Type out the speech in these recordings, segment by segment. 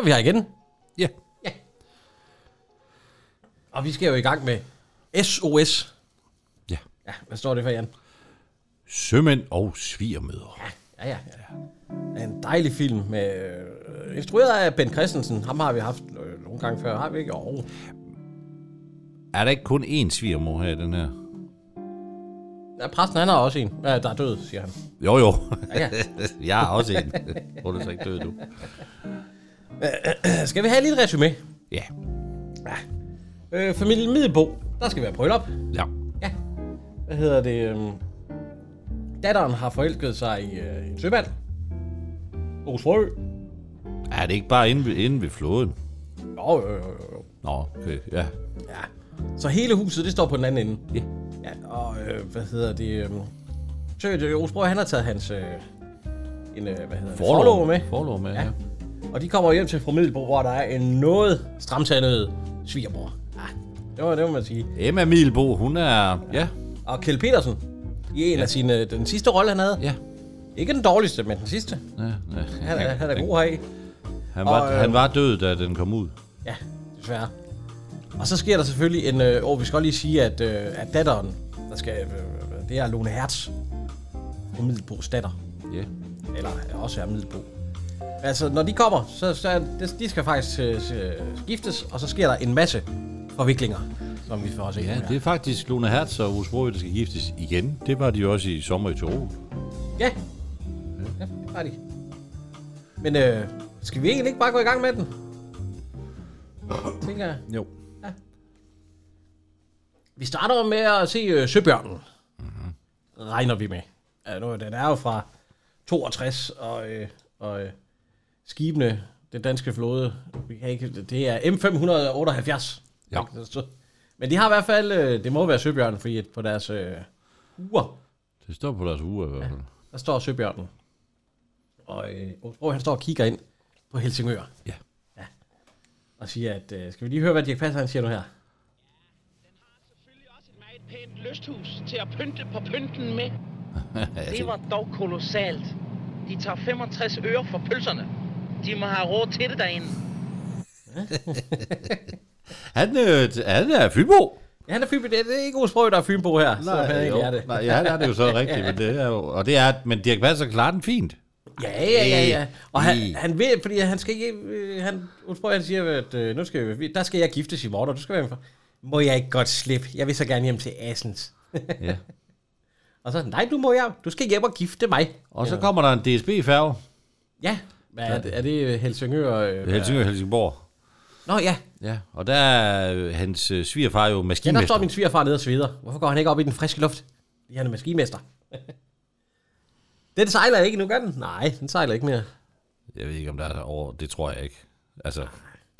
Er vi her igen. Ja. Og vi skal jo i gang med SOS. Ja. Ja, hvad står det for, Jan? Sømænd og svigermøder. Ja, ja, ja. En dejlig film med... Øh, instrueret af Ben Christensen. Ham har vi haft øh, nogle gange før, har vi ikke? Oh. Er der ikke kun én svigermor her i den her? Ja, præsten, han har også en, ja, der er død, siger han. Jo, jo. Ja, jeg har også en. Hvor er så ikke død, du? Ja. Skal vi have lille resume? Ja. Øh, familien Middelbo, der skal være bryllup. Ja. Ja. Hvad hedder det? øhm, Datteren har forelsket sig i øh, en sømand. Osrø. Er det ikke bare inde ved, inde ved floden? Jo, jo, jo, jo. Nå, okay. Ja. Ja. Så hele huset, det står på den anden ende. Ja. Ja, og øh, hvad hedder det? Øh, så det, Osbro, han har taget hans... Øh, en, øh, hvad hedder det? Forlov med. Forlov med, ja. Ja. Og de kommer hjem til fru Middelbo, hvor der er en noget stramtandet svigerbror. Ja, det må, det må man sige. Emma Milbo, hun er... Ja. Og Kjell Petersen, i en ja. af sine... Den sidste rolle, han havde. Ja. Ikke den dårligste, men den sidste. ja, ja. Han er, han er god her i. Han var, Og, øh, han var død, da den kom ud. Ja, desværre. Og så sker der selvfølgelig en... Øh, og vi skal også lige sige, at, øh, at datteren, der skal... Øh, det er Lone Hertz. Fru Middelbos datter. Ja. Eller også er Middelbo. Altså, når de kommer, så, så det, de skal faktisk øh, øh, skiftes, og så sker der en masse forviklinger, som vi får også Ja, det er faktisk Lone Hertz og Osbro, der skal giftes igen. Det var de jo også i sommer i Tirol. Ja, ja det var de. Men øh, skal vi egentlig ikke bare gå i gang med den? Tænker jeg. Jo. Vi starter med at se øh, Søbjørnen. Mm-hmm. Regner vi med. Ja, nu, den er jo fra 62, og, øh, og øh, skibene, den danske flåde, vi kan ikke, det er M578. Ja. Men de har i hvert fald, øh, det må være Søbjørnen, fordi på deres øh, uger, Det står på deres uge i hvert fald. der står Søbjørnen. Og øh, Osbro, han står og kigger ind på Helsingør. Ja. ja. Og siger, at, øh, skal vi lige høre, hvad Dirk Passer han siger nu her? selvfølgelig også et meget pænt lysthus til at pynte på pynten med. Det var dog kolossalt. De tager 65 øre for pølserne. De må have råd til det derinde. Han, øh, han er Fynbo. Ja, han er Fynbo. Det er, det er ikke Osbro, der er Fynbo her. så han ikke er det. Nej, ja, det er det jo så rigtigt, men det er jo, og det er, men Dirk Passer klarer den fint. Ja, ja, ja, ja. Og han, han vil, fordi han skal ikke... Øh, han, Osbro, han siger, at øh, nu skal, vi- der skal jeg giftes i morgen, og du skal være med for. Må jeg ikke godt slippe? Jeg vil så gerne hjem til Assens. Ja. Og så, nej, du må jeg. Du skal hjem og gifte mig. Og så kommer der en DSB-færge. Ja. Hvad er det, er det Helsingør? Øh, Helsingør Helsingborg. Nå ja. Ja, og der er øh, hans øh, svigerfar jo Ja, der maskinmester. står min svigerfar nede og sveder. Hvorfor går han ikke op i den friske luft? Fordi han er maskinmester. den sejler ikke nu, gør den? Nej, den sejler ikke mere. Jeg ved ikke, om der er over. Det tror jeg ikke. Altså,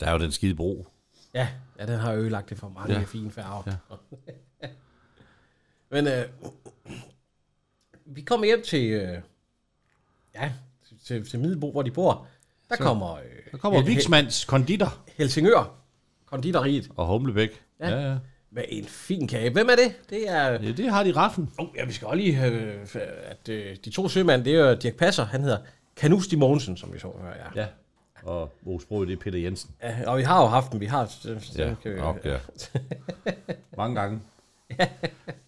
der er jo den skide bro. Ja, ja den har ødelagt det for mange ja. Fine farver. Ja. Men øh, vi kommer hjem til, øh, ja, til, til Middelbo, hvor de bor. Der så, kommer, øh, Der kommer Viksmands konditor Helsingør, konditoriet, og Humlebæk. Ja. Ja, ja. med en fin kage. Hvem er det? Det er... ja det har de raffen. Oh, ja, vi skal også lige øh, at øh, de to sømænd, det er jo Dirk Passer, han hedder Kanus Mogensen, som vi så før, ja. Ja. Og Osbro, det er Peter Jensen. ja. Og vi har jo haft dem, vi har... Så, Ja, kan vi, nok, ja. mange gange.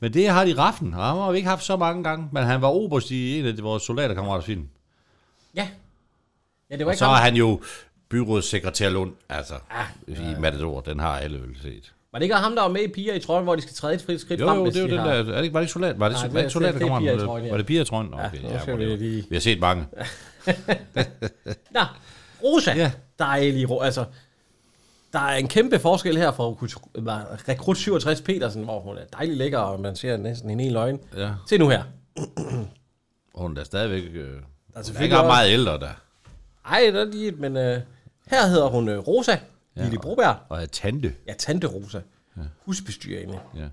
Men det har de raffen, og ham har vi ikke haft så mange gange. Men han var oberst i en af vores soldaterkammeraters film. Ja. Ja, det var Og ikke så er han jo byrådssekretær Lund, altså Ah, i Matador. Den har alle vel set. Var det ikke ham, der var med i Piger i trøjen, hvor de skal træde et frit skridt Jo, frem, jo, det er jo de den har... der, er det ikke, var det ikke soldat? Var det, Nej, var det det, er- ikke soldaterkammeraten? det er Var det, ja. var det pigertrøjen? Okay, ja, må vi lige- vi har set mange. Nå, Rosa. Ja. Dejlig ro. Altså, der er en kæmpe forskel her fra rekrut- rekrut 67 Petersen, hvor hun er dejlig lækker, og man ser næsten en hel løgn. Ja. Se nu her. Og hun er stadigvæk... Øh, Der er hun er ikke også- meget ældre, der. Ej, det er lige, men øh, her hedder hun øh, Rosa, ja, Lille Broberg. Og er tante. Ja, Tante Rosa. Ja. Husbestyrende. Ja.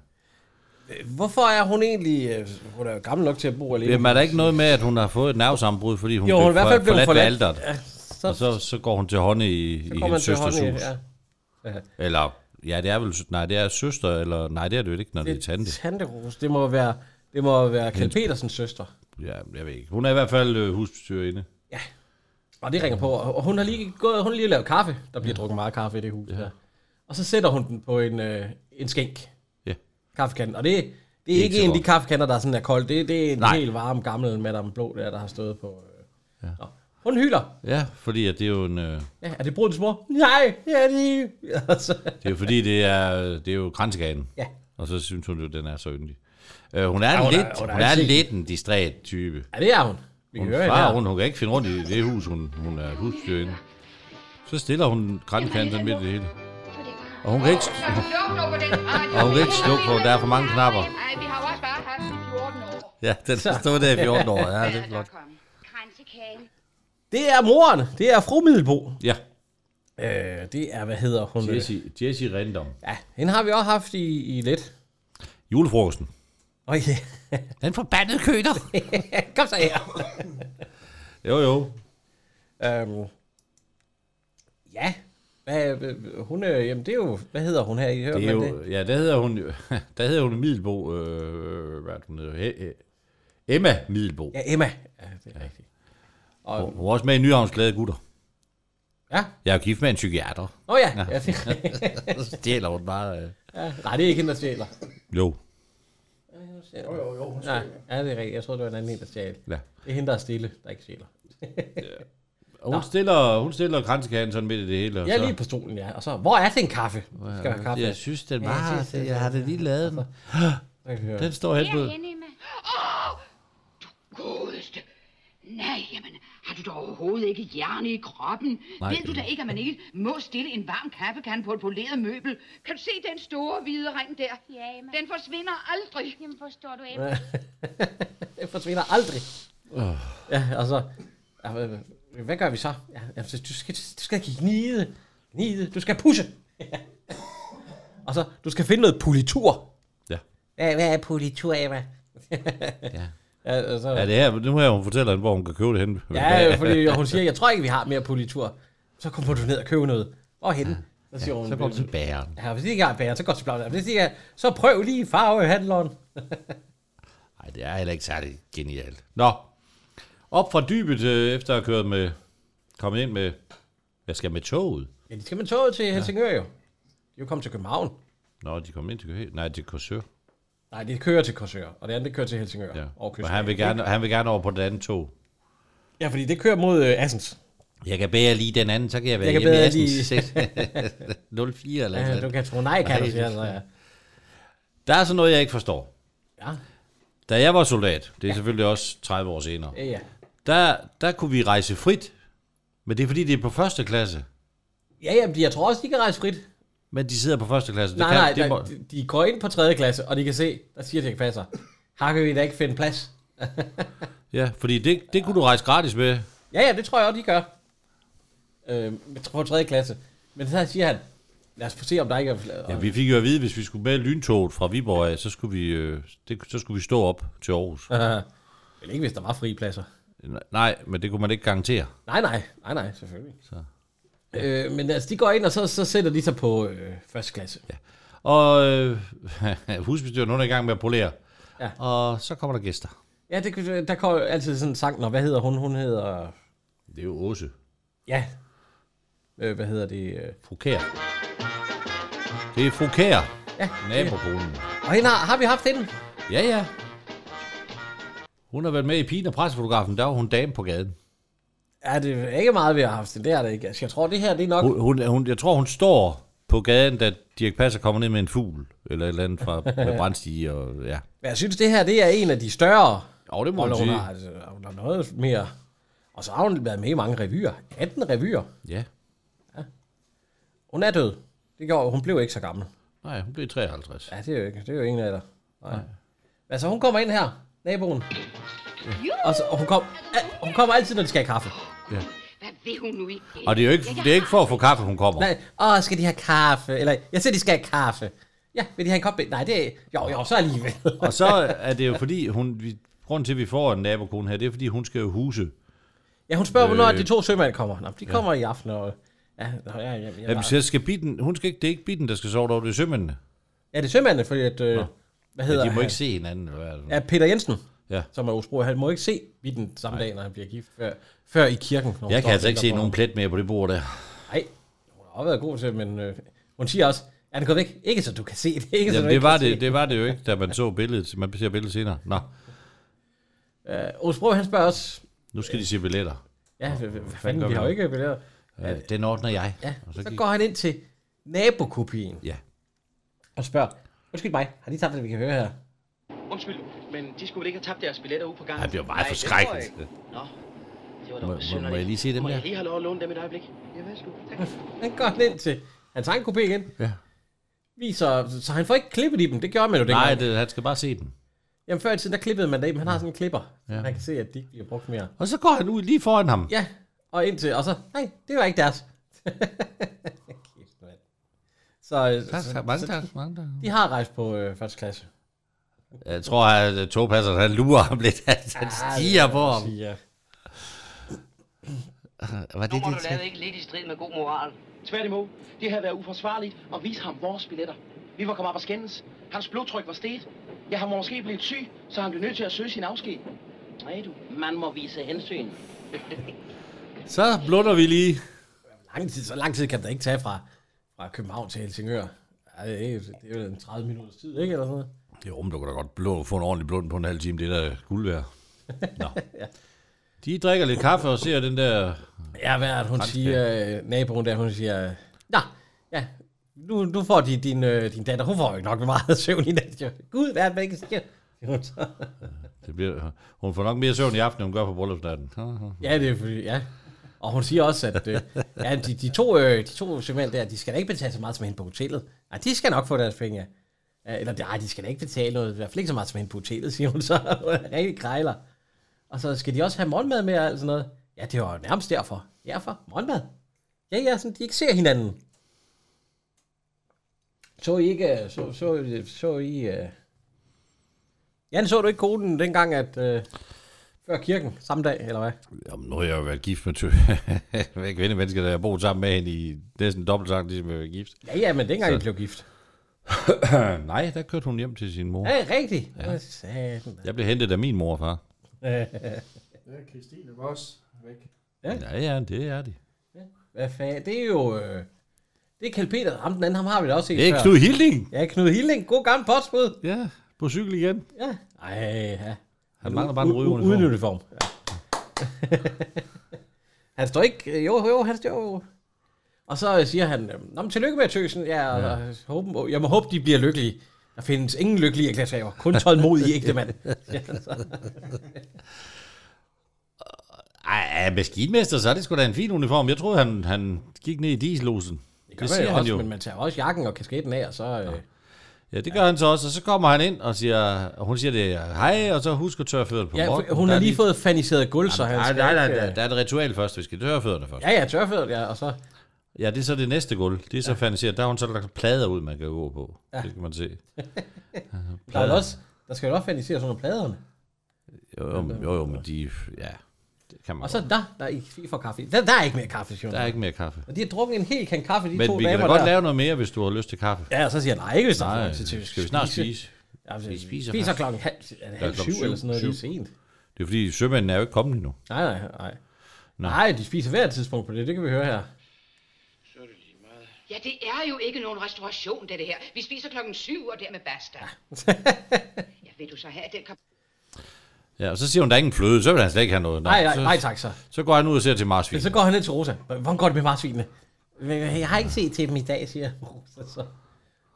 Hvorfor er hun egentlig... Øh, hun er jo gammel nok til at bo alene. Jamen, er der ikke noget med, at hun har fået et nervesambrud, fordi hun jo, hun er i hvert fald blevet forladt forladt. alderet? Ja, så, Og så, så går hun til hånd i, i hendes søsters hus. Ja. Eller, ja, det er vel, nej, det er søster, eller, nej, det er det jo ikke, når det, er tante. Tante Rosa. Det må være, det må være Kjeld Petersens søster. Ja, jeg ved ikke. Hun er i hvert fald øh, husbestyrerinde. Og det ringer på. Og hun har lige gået, hun har lige lavet kaffe. Der bliver drukket meget kaffe i det hus her. Og så sætter hun den på en, øh, en skænk. Ja. Kaffekanden. Og det, det er ikke ikke så en af de kaffekander, der er sådan er kold. Det, det er en Nej. helt varm, gammel Madame Blå, der, der har stået på. Øh. Ja. Hun hylder. Ja, fordi at det er jo en... Øh, Ja, er det brudens mor? Nej, ja, det er... Altså, det er jo fordi, det er, det er jo kransekagen. ja. Og så synes hun jo, den er så yndig. Øh, hun er, Ja, hun er- lidt, hun er hun er lidt en distræt type. ja, det er hun. Vi kan Hun farer her. rundt, hun kan ikke finde rundt i det hus, hun, hun er husstyrende. Så stiller hun sådan midt i det hele. Og hun kan ikke, og hun kan ikke slukke for, der er for mange knapper. Nej, vi har også bare haft den 14 år. Ja, den stået der i 14 år. Ja, det er flot. Det er moren. Det er fru Middelbo. Ja, Øh, det er, hvad hedder hun? Jessie, Jessie Rendom. Ja, hende har vi også haft i, i lidt. Julefrokosten. Øj, Den forbandede køder. kom så her. Jo, jo. Øhm, ja, hvad, hun er, jamen det er jo, hvad hedder hun her? I hører Det er man jo, ja, der hedder hun, jo- der hedder hun Middelbo, øh, hvad det, hun hedder? He- he- Emma Middelbo. Ja, Emma. Ja, det er ja. rigtigt. Og, Hun var også med i Nyhavns Glade Gutter. ja, Jeg er gift med en psykiater. Åh oh, ja. ja. ja, det, stjæler hun bare... Øh. ja. Nej, det er ikke hende, der stjæler. Jo. Jo, jo, jo. Nej, ja, det er rigtigt. Jeg troede, det var en anden en, der stjal. Ja. Det er hende, der er stille, der ikke stjæler. Og hun stiller, hun stiller kransekæden sådan midt i det hele. Og Jeg er så, lige på stolen, ja. Og så, hvor er den kaffe? Skal jeg have kaffe? Jeg synes, den Ja, var... jeg synes, Jeg har det lige lavet den. Kan høre. Den står helt på... Herhen, Emma. Åh, du godeste. Nej, jamen, har du da overhovedet ikke hjerne i kroppen? Nej, Ved du da ikke, at man ikke må stille en varm kaffekande på et poleret møbel? Kan du se den store hvide ring der? Ja, Emma. Den forsvinder aldrig. Jamen, forstår du, Emma? Det forsvinder aldrig. Så... Ja, hvad, hvad gør vi så? Ja, altså, du skal, du skal ikke gnide. Gnide. Du skal pusse. og så, du skal finde noget politur. Ja. Hvad, hvad er politur, Emma? Ja. Ja, altså, Ja, det her, nu her, hun fortæller hende, hvor hun kan købe det henne. ja, fordi hun siger, jeg tror ikke, vi har mere politur. Så kommer du ned og køber noget. Hvorhenne? Så siger hun, Så går du til bæren. Ja, hvis de ikke har bære, så går til blot. Hvis de ikke har, så prøv lige farvehandleren. Nej, det er heller ikke særlig genialt. Nå, op fra dybet, øh, efter at have kørt med, kommet ind med, jeg skal med toget. Ja, de skal med toget til Helsingør jo. De er jo kommet til København. Nå, de kom ind til København. Nej, til Korsør. Nej, de kører til Korsør, og det andet det kører til Helsingør. Ja. Og kysten. han vil, gerne, han vil gerne over på det andet tog. Ja, fordi det kører mod øh, Assens. Jeg kan bedre lige den anden, så kan jeg være Jeg kan hjemme i Assens. 04 eller Ja, sådan du kan tro nej, kan du Nej. sige. Altså, ja. Der er så noget, jeg ikke forstår. Ja, Da jeg var soldat, det er selvfølgelig også 30 år senere, ja, ja. der, der kunne vi rejse frit. Men det er fordi, det er på første klasse. Ja, ja, men jeg tror også, de kan rejse frit. Men de sidder på første klasse. Det Nej, kan, nej, det må, de- de går ind på tredje klasse, og de kan se, der siger til passer. Her kan vi da ikke finde plads. Ja, fordi det, det kunne du rejse gratis med. Ja, ja, det tror jeg også, de gør. Øh, på tredje klasse. Men så siger han, lad os få se, om der ikke er... Ja, vi fik jo at vide, hvis vi skulle med lyntoget fra Viborg af, så skulle vi, øh, det, så skulle vi stå op til Aarhus. Men ikke, hvis der var frie pladser. Nej, men det kunne man ikke garantere. Nej, nej, nej, nej, selvfølgelig. Så. Øh, men altså, de går ind, og så, så sætter de sig på øh, første klasse. Ja. Og øh, husbestyreren hun er i gang med at polere. Ja. Og så kommer der gæster. Ja, det, der kommer altid sådan en sang, når hvad hedder hun? Hun hedder... Det er jo Åse. Ja. Øh, hvad hedder det? Øh. Fru Kær. Det er fru Kær, Ja. nabokonen. Og hende har, har vi haft hende? Ja, ja. Hun har været med i Pigen og pressefotografen, der var hun dame på gaden. Ja, det er ikke meget, vi har haft. Det er det ikke. Altså, jeg tror, det her, det er nok... Hun, hun, hun, jeg tror, hun står på gaden, da Dirk Passer kommer ned med en fugl, eller et eller andet fra med brændstige, og ja. Men jeg synes, det her, det er en af de større Jo, det må man hun sige. har. Altså, hun har noget mere... Og så har hun været med i mange revyer. 18 revyer. Ja. Hun er død. Det gjorde, hun blev ikke så gammel. Nej, hun blev 53. Ja, det er jo, ikke, det er jo ingen af der. Nej. Altså, hun kommer ind her, naboen. Og, så, og hun, kom, hun kommer altid, når de skal have kaffe. Hvad vil hun nu ikke? Og det er jo ikke, det er ikke for at få kaffe, hun kommer. Nej, åh, skal de have kaffe? Eller, jeg siger, de skal have kaffe. Ja, vil de have en kop? Nej, det er... Jo, jo, så alligevel. Og så er det jo fordi, hun, vi, grunden til, at vi får en nabokone her, det er fordi, hun skal jo huse. Ja, hun spørger, hvornår Øh. de to sømænd kommer. Nå, de kommer i aften, og... Ja, nå, ja, ja, ja, Jamen, så skal bitten, hun skal ikke, det er ikke bitten, der skal sove derovre, det er sømændene. ja, det er sømændene, fordi at... Øh, hvad hedder Ja, de må han? ikke se hinanden. Eller hvad er? Ja, Peter Jensen, Ja. som er Osbro, han må ikke se Bitten samme dag, når han bliver gift, før, før i kirken. når Jeg kan altså ikke se nogen plet mere på det bord der. Nej, hun har også været god til, men øh, hun siger også, er den gået væk? Ikke så du kan se det. Ikke så Jamen, du det var kan se det, det var det jo ikke, da man så billedet. Man ser billedet senere. Nå, Øh, Osbro, han spørger også, nu skal de se billetter. ja, hvad, fanden, vi har jo ikke billeder. Ja, den ordner jeg. Ja, Og så, gik- går han ind til nabokopien Ja. og spørger, undskyld mig, har de tabt det, vi kan høre her? Undskyld, men de skulle vel ikke have tabt deres billetter ude på gangen? Jeg bliver meget det forskrækket. Nå, det var Må- da må- må jeg lige se dem Må der? jeg lige have lov at låne dem et øjeblik? Ja, værsgo. Tak. Han går ind til hans egen kopie igen, Ja. viser, så han får ikke klippet i dem, det gjorde man jo dengang. Nej, det, han skal bare se den. Jamen før i tiden, der klippede man det, men han har sådan en klipper, ja. Så han kan se, at de ikke bliver brugt mere. Og så går han ud lige foran ham. Ja, og indtil, og så, nej, det var ikke deres. Kæft, mand. så, øh, Tak, så, tak, mange så tak, mange tak. de har rejst på øh, første klasse. Jeg tror, at togpasseren, han lurer ham lidt. Han, stiger på ham. Var det det? lade ikke lidt i strid med god moral. Tværtimod, det havde været uforsvarligt at vise ham vores billetter. Vi var kommet op og skændes. Hans blodtryk var steget. Ja, han var måske blevet syg, så han blev nødt til at søge sin afsked. Nej, du. Man må vise hensyn. Så blunder vi lige. Lang tid, så lang tid kan det ikke tage fra, fra København til Helsingør. Er, det er jo en 30 minutters tid, ikke? Eller sådan noget. Jo, men du kan da godt blå, få en ordentlig blund på en halv time. Det er da guld værd. Nå. De drikker lidt kaffe og ser den der... Ja, hvad er det, hun siger, øh, naboen der, hun siger, Nå, ja, nu, nu får de, din, øh, din datter, hun får jo ikke nok meget søvn i nat. jo. Gud, hvad er det, hvad ikke siger. Det bliver, hun får nok mere søvn i aften, end hun gør på bryllupsnatten. Ja, det er fordi, ja. Og hun siger også, at øh, ja, de, de to, øh, de to sømænd der, de skal da ikke betale så meget som hende på hotellet. Nej, de skal nok få deres penge, ja. Ja, Eller nej, de skal da ikke betale noget, i hvert fald ikke så meget som hende på hotellet, siger hun så. Hun er Rigtig krejler. Og så skal de også have morgenmad med og alt sådan noget. Ja, det var jo nærmest derfor. Derfor, morgenmad. Ja, ja, sådan, de ikke ser hinanden. Så I ikke, øh, så, så, så I, uh... Jan, så du ikke koden dengang, at uh, før kirken, samme dag, eller hvad? Jamen, nu har jeg jo været gift med tø. kvindemennesker, der har boet sammen med hende i næsten dobbelt sagt, ligesom jeg var gift. Ja, ja, men dengang Så- I blev gift. Nej, der kørte hun hjem til sin mor. Ja, rigtigt. Ja. Jeg blev hentet af min mor og far. Ja, Christine var også væk. Ja, ja, det er de. Hvad fanden? Det er jo... Øh, det er Kjeld Peter. Ham den anden, ham har vi da også set Det er før. Knud Hilding. Ja, Knud Hilding. God gammel postbud. Ja, på cykel igen. Ja. Ej, ja. Han mangler bare en røde uniform. Uden uniform. Ja. han står ikke... Jo, jo, han står jo... Og så siger han, øh, Nå, men tillykke med tøsen. Ja, ja. Håben, jeg må håbe, de bliver lykkelige. Der findes ingen lykkelige erklæringshaver. Kun tålmodige ægte mand. Ja, så. Ej, maskinmester, så er det sgu da en fin uniform. Jeg troede, han, han gik ned i dieselosen. Det, gør det siger han også, jo. Men man tager også jakken og kasketten af, og så... Øh, Ja, det gør han så også, og så kommer han ind og siger, og hun siger det, hej, og så husk at tørre fødderne på ja, morgenen. for hun har er lige fået faniseret guld, så han Nej, nej, nej, der, øh, der er et ritual først, vi skal tørre fødderne først. Ja, ja, tørfødder, ja, og så... Ja, det er så det næste gulv. Det er så ja. faniseret. Der har hun så lagt plader ud, man kan gå på. Ja. Det kan man se. Der, er også, der skal jo også faniseres under pladerne. Jo, jo, jo, jo men de, ja, det kan man Og så godt. der, der er ikke får kaffe. Der, der er ikke mere kaffe, hun. Der er ikke mere kaffe. Og de har drukket en hel kan kaffe, de Men to vi kan da godt der. lave noget mere, hvis du har lyst til kaffe. Ja, og så siger han, nej, ikke hvis der er Nej, for- til- til- skal vi snart spise? Ja, vi spiser, spiser klokken halv, er det halv klokken syv, eller sådan noget, syv. det er sent. Det er fordi, sømændene er jo ikke kommet endnu. Nej, nej, nej. Nej, de spiser hver tidspunkt på det, det kan vi høre her. Ja, det er jo ikke nogen restauration, det, det her. Vi spiser klokken syv, og dermed basta. ja, vil du så have den kop? Ja, og så siger hun, der er ingen fløde, så vil han slet ikke have noget. Nej, nej, så, nej tak så. Så går han ud og ser til marsvin. Men så går han ned til Rosa. Hvordan går det med marsvinene? Jeg har ikke set til dem i dag, siger Rosa så.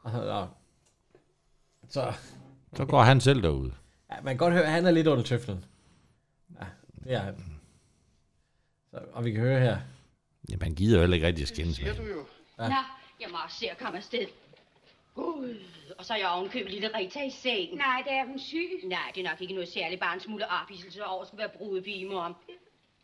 Og så, så Så går han selv derud. ja, man kan godt høre, at han er lidt under tøflen. Ja, det er han. Så, og vi kan høre her. Jamen, han gider jo heller ikke rigtig at skændes med. hende. Ja. Nå, jeg må også se at komme afsted. Gud, og så er jeg ovenkøbet lille Rita i seng. Nej, det er hun syg. Nej, det er nok ikke noget særligt, bare en smule ophidselse over at skulle være brudepige, mor.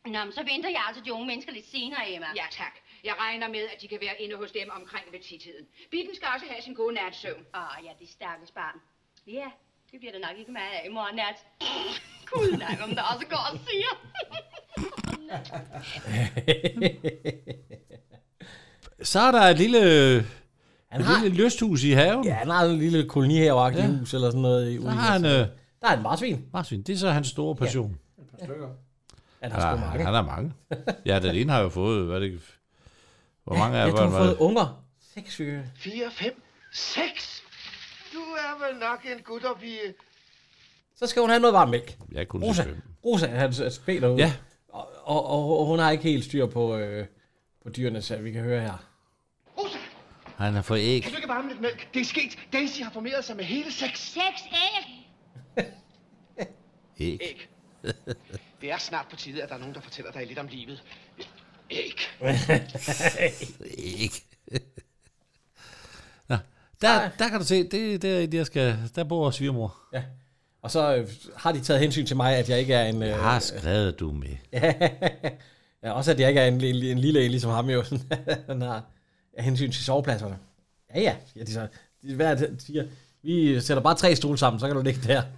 Nå, men så venter jeg altså de unge mennesker lidt senere, Emma. Ja, tak. Jeg regner med, at de kan være inde hos dem omkring ved titiden. Bitten skal også have sin gode natsøvn. Åh, ja, det stakkels barn. Ja, det bliver der nok ikke meget af i morgen nat. Gud, nej, om der også går og siger. Så er der et lille, Han et har, lille lysthus i haven. ja, han har en lille kolonihaveagtig Ja. hus eller sådan noget. i- Så har han, øh, Der er en marsvin. marsvin. Det er så hans store passion. Han Han har sgu har, mange. han har mange. Ja, den ene har jo fået, hvad er det, hvor mange Ja, af du har børn var fået det? unger. Seks stykker. 4, 5, 6. Du er vel nok en gutterpige. Så skal hun have noget varm mælk. Jeg kunne Rosa, fem. Rosa han spiller ud. Ja. Og, og, og, og, hun har ikke helt styr på, øh, på dyrene, så vi kan høre her. Han har fået æg. kan du ikke varme lidt mælk? Det er sket. Daisy har formeret sig med hele seks Seks æg. Æg. æg. Det er snart på tide, at der er nogen, der fortæller dig lidt om livet. Æg. Æg. Nå, der, der kan du se, det er der, jeg skal, der bor svigermor. Ja. Og så øh, har de taget hensyn til mig, at jeg ikke er en... Øh, Jeg har skrevet, du med. ja, også at jeg ikke er en, en, en lille en, ligesom ham jo. Han har af hensyn til sovepladserne. Ja, ja, siger de så. De, er det, de siger, vi sætter bare tre stole sammen, så kan du ligge der.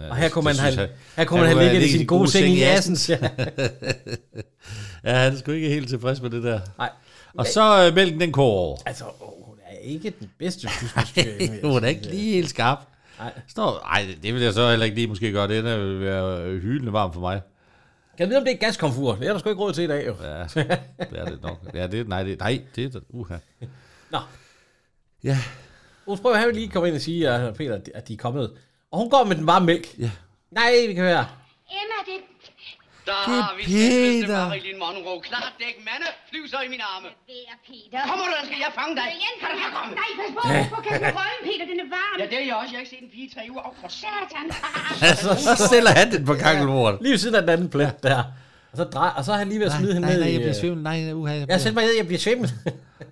Ja, Og her kunne man det have, her kunne man have ligget i sin gode seng i Assens. Ja. Ja, han er sgu ikke helt tilfreds med det der. Nej, Og så øh, mælken, den koger over. altså, åh, hun er ikke den bedste husmandsstyre. Hun er ikke lige helt skarp. Nej. Står, ej, det vil jeg så heller ikke lige måske gøre. Den er være hyldende varm for mig. Kan jeg vide, om det er gaskomfur? Det er der sgu ikke råd til i dag, jo. Ja, det er det nok. Ja, det, nej, det, nej, det er uha. Nå. Ja, Hun prøver at lige komme ind og sige, at Peter, at de er kommet. Og hun går med den varme mælk. ja. Nej, vi kan høre. Det... Der Det er har vi Peter. Marilyn Monroe. Klart dæk, mande. Flyv så i mine arme. Vær, Peter. Kommer du, skal jeg fange dig. Igen, kan du her komme? Nej, pas på, pas på, kan du røven, Peter, den er varm. Ja, det er jeg også. Jeg har ikke set en pige i tre uger. Åh, for Satan. Altså, så stiller han den på kakkelbordet. Lige ved siden af den anden plet der. Og så, drej, og så er han lige ved at Nej, smide hende nej, ned nej, i... jeg bliver øh, svimmel. Nej, uha. Jeg Jeg bliver... sætter mig ned, jeg bliver svimmel.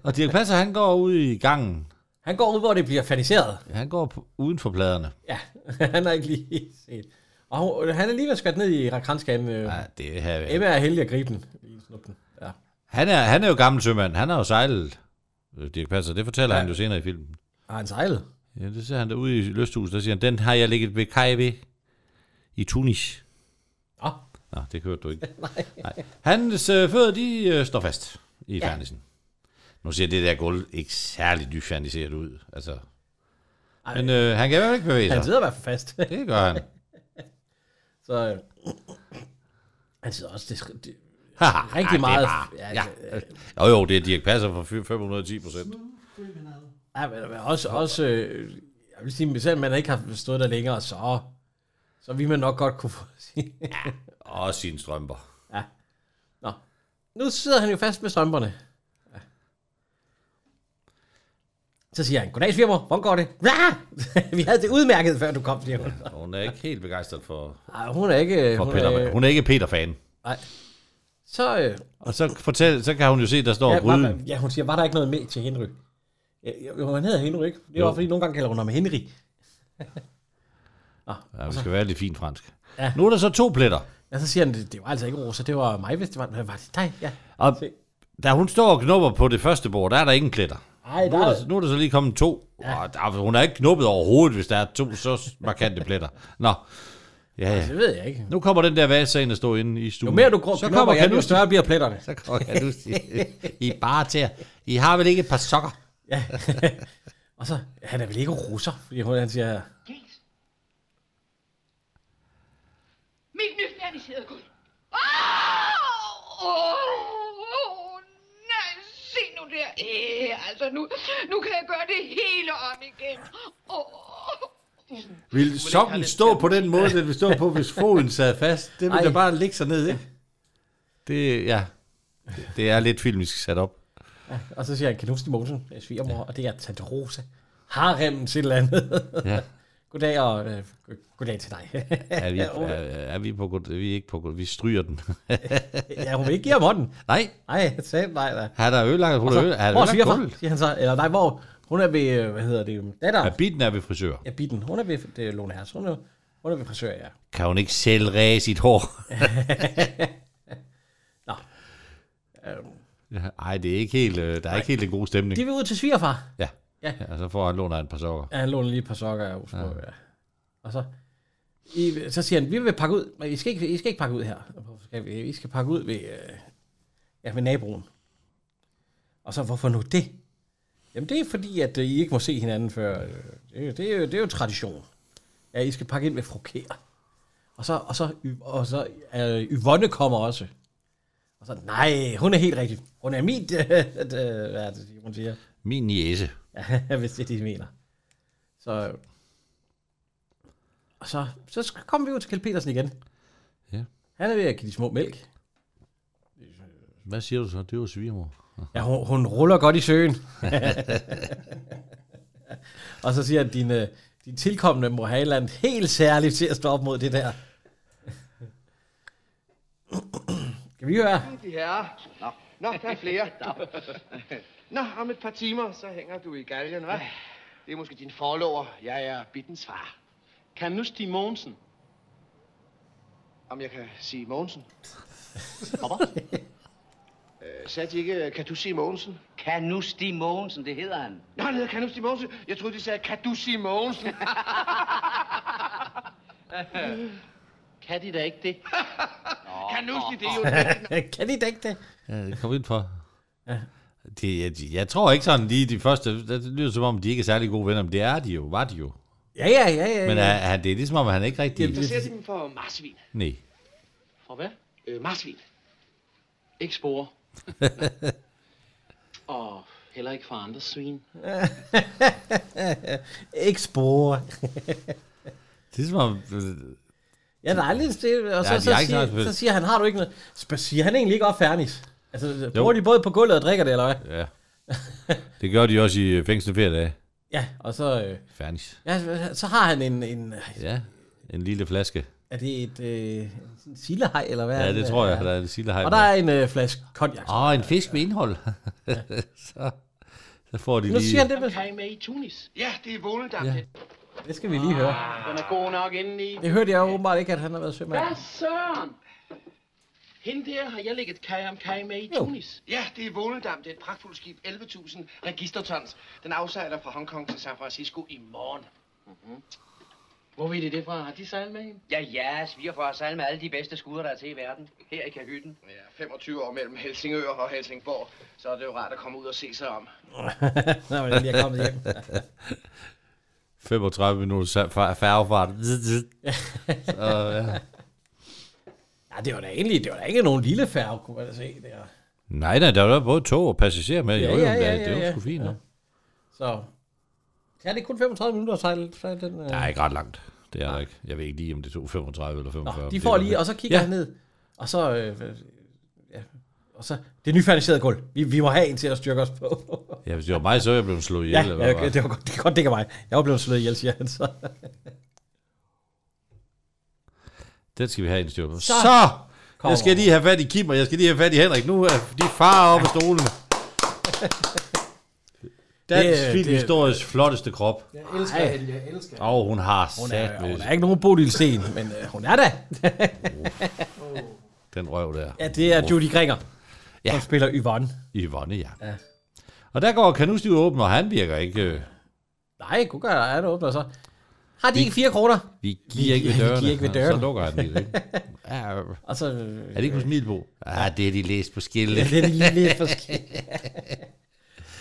Og Dirk Passer, han går ud i gangen. Han går ud, hvor det bliver faniseret. Han går på, uden for pladerne. Ja, han har ikke lige set. Og hun, han er lige ved at ned i kranskagen. Øh. Nej, det er her. Emma er heldig at gribe den. Ja. Han er, han er jo gammel sømand. Han har jo sejlet. øh, Dirk Passer, det fortæller ja. han jo senere i filmen. Har han sejlet? Ja, det ser han derude i lysthuset. Der siger han, den har jeg ligget ved kaj ved i Tunis. Nå. Nå, det hørte du ikke. Nej. Nej. Hans øh, fødder, de øh, står fast i ja. fernisen. Nu ser det der gulv ikke særlig dyfaniseret ud. Altså. Ej, Men øh, han kan i hvert fald ikke bevæge han sig. sidder i hvert fald fast. Det gør han. så øh, sidder også det, det, Haha, rigtig meget. Det bare, ja. Jo, jo, det er Dirk Passer for fy- 510 procent. Ja, men, men også, også øh, jeg vil sige, selvom man ikke har stået der længere, så, så vil man nok godt kunne få sige. Og sine strømper. Nå. Nu sidder han jo fast med strømperne. Ja. Så siger han, goddag svigermor, hvordan går det? Ja! Vi havde det udmærket, før du kom, siger hun. Hun er ikke helt begejstret for, Ej, hun er ikke... for hun Peter. er, Hun er ikke Peter-fan. Nej. Så, øh, Og så, fortæl, så kan hun jo se, der står ja, ja, gryden. var, ja, hun siger, var der ikke noget med til Henry? Ja, jo, han hedder Henry, ikke? Det Jo. var, fordi nogle gange kalder hun ham Henry. Ja, vi skal være lidt fint fransk. Ja. Ja. Nu er der så to pletter. ja, så siger han, det, det var altså ikke Rosa, det var mig, hvis det var, var det dig? Ja. Og Se. da hun står og knupper på det første bord, der er der ingen pletter. Ej, Nu der er er, der, nu er der så lige kommet to. Ja. Og der, hun er ikke knuppet overhovedet, hvis der er to så markante pletter. Nå. Ja, ja. det ved jeg ikke. Nu kommer den der ind og står inde i stuen. Jo mere du grå, så kommer jo Kanusti. større bliver pletterne. Så kommer Kanusti. I er bare til. I har vel ikke et par sokker? Ja. og så, han er vel ikke russer, fordi hun, han siger, Gæs. Mit nysgerrighed guld. Åh, oh, nej, se nu der. Øh, altså, nu, nu kan jeg gøre det hele om igen. Åh. Vil sokken stå på den måde, den vil stå på, hvis foden sad fast? Det vil Ej. da bare ligge sig ned, ikke? Det, ja. Det er lidt filmisk sat op. og så siger han, Kanusti Mosen, øh, svigermor, ja. og det er Tante Rosa. Harremmen til et eller andet. Ja. goddag og øh, goddag til dig. Er vi, er, er vi på god, vi er ikke på god, vi stryger den. ja, hun vil ikke give ham hånden. Nej, Nej, sagde nej, nej. han er ødelagt, hun Og er så, ødelagt, hvor er svigerfar, gulvet. siger han så. Eller nej, hvor hun er ved, øh, hvad hedder det, datter. Ja, bitten er ved frisør. Ja, Bitten. Hun er ved, det er Lone Hertz. Hun er, hun er ved frisør, ja. Kan hun ikke selv ræse sit hår? Ja, ej, det er ikke helt, øh, der er ikke helt en god stemning. De vil ud til svigerfar. Ja. Ja. ja. så får han låner et par sokker. Ja, han låner lige et par sokker af Osbro, ja. ja. Og så, I, så siger han, vi vil pakke ud, men I skal ikke, I skal ikke pakke ud her. Hvorfor skal vi? I skal pakke ud ved, øh, ja, ved naboen. Og så, hvorfor nu det? Jamen, det er fordi, at øh, I ikke må se hinanden før. øh, Det, er- det, er, jo, det er jo tradition. Ja, I skal pakke ind ved frokere. Og så, og så, og så øh, Yvonne kommer også. Og så, nej, hun er helt rigtig. Hun er min, øh, øh, hvad er det, hun siger? Min niece. Ja, hvis det er det, de mener. Så, og så, så kommer vi ud til Kjeld Petersen igen. Ja. Han er ved at give de små mælk. Hvad siger du så? Det var svigermor. Ja, hun, hun ruller godt i søen. og så siger han, din, øh, din tilkommende må have et eller andet helt særligt til at stå op mod det der. Kan vi høre? De herrer. Nå, Nå der er flere. Nå, om et par timer, så hænger du i galgen, hva'? Det er måske din forlover. Jeg er Bittens far. Kan nu Stig Mogensen? Om jeg kan sige Mogensen? Hvorfor? Øh, sagde de ikke, kan du sige Mogensen? Kan nu Stig Mogensen, det hedder han. Nå, han hedder kan du sige Mogensen. Jeg troede, de sagde, kan du sige Mogensen? Kan de da ikke det? kan nu sige det er jo kan de da ikke det? Ja, det kom ind for. Ja. Det, jeg, jeg, tror ikke sådan lige de første, det lyder som om, de ikke er særlig gode venner, men det er de jo, var de jo. Ja, ja, ja, ja. Men er, er, det er ligesom om, han ikke rigtig... Ser de dem for marsvin. Nej. For hvad? Øh, marsvin. Ikke spore. Og heller ikke for andre svin. ikke spore. Det er som om... øh, Ja, der er lidt stille, og så, Ja, så, siger, så siger han, har du ikke noget? Siger han egentlig ikke op fernis? Altså, Jo. bruger de både på gulvet og drikker det, eller hvad? Ja. Det gør de også i øh, fængsel ferie dage. Ja, og så, øh, Færdig. ja, så har han en, en Ja, en lille flaske. er det et øh, en sildehej, eller hvad? Ja, det tror jeg, der er en sildehej Og der er en øh, flaske cognac. Åh, oh, en fisk med indhold. så, så får de Nu lige... siger han det, med, Kan I med i Tunis? Ja, det er Volendam. Ja. Ja. det skal vi lige høre. Den er god nok indeni. Det hørte jeg jo åbenbart ikke, at han har været sømand. Hvad søren? Hende der har jeg lægget kaj om kaj med i Jo. Tunis. ja, det er Volendam. Det er et pragtfuldt skib. 11.000 registertons. Den afsejler fra Hongkong til San Francisco i morgen. Hvor ved I det fra? Har de sejlet med hende? Ja, ja, svigerfar sejl med alle de bedste skuder, der er til i verden. Her i kahytten. Ja, 25 år mellem Helsingør og Helsingborg. Så er det jo rart at komme ud og se sig om. Nå, men lige er kommet hjem. 35 minutter færgefart. så, ja. Ja, det var da egentlig, det var da ikke nogen lille færge, kunne man da se der. Nej, nej, der var både tog og passagerer med. Ja, jo, jo, ja, ja, det, det ja, var ja. sgu fint. Ja. Ja. Så, ja, det er kun 35 minutter at sejle. sejle den, øh. Der er ikke ret langt. Det er der ikke. Jeg ved ikke lige, om det tog 35 eller 45. Nå, de Det får lige, og så kigger Ja. han ned, og så, øh, ja, og så, det er nyfærdigseret gulv. Vi, vi må have en til at styrke os på. Ja, hvis det var mig, så er jeg blevet slået ihjel. ja, eller hvad ja, var det, var godt, det kan godt dække mig. Jeg var blevet slået ihjel, siger han så. Den skal vi have en styr på. Så Så! Jeg skal lige have fat i Kim, og jeg skal lige have fat i Henrik. Nu er de far op af stolen. Dansk Det- filmhistories flotteste krop. Jeg elsker Ej. hende, jeg elsker Åh, oh, hun har Hun sat er, hun er ikke nogen Bodil Sten, men øh, hun er da. den røv der. Ja, det er Judy Gringer, Ja. som spiller Yvonne. Yvonne, ja. Ja. Og der går Kanus jo åben, og han virker ikke... øh, Nej, kunne gøre, han åbner så. Har de ikke fire kroner? Vi giver ikke ved Vi dørene. giver ikke ved Ja, dørene. Så lukker han lige, ikke? Ja, Og så, er det ikke på Smilbo? Ja, det er de læst på skiltet. Ja, det er lige lidt forskelligt.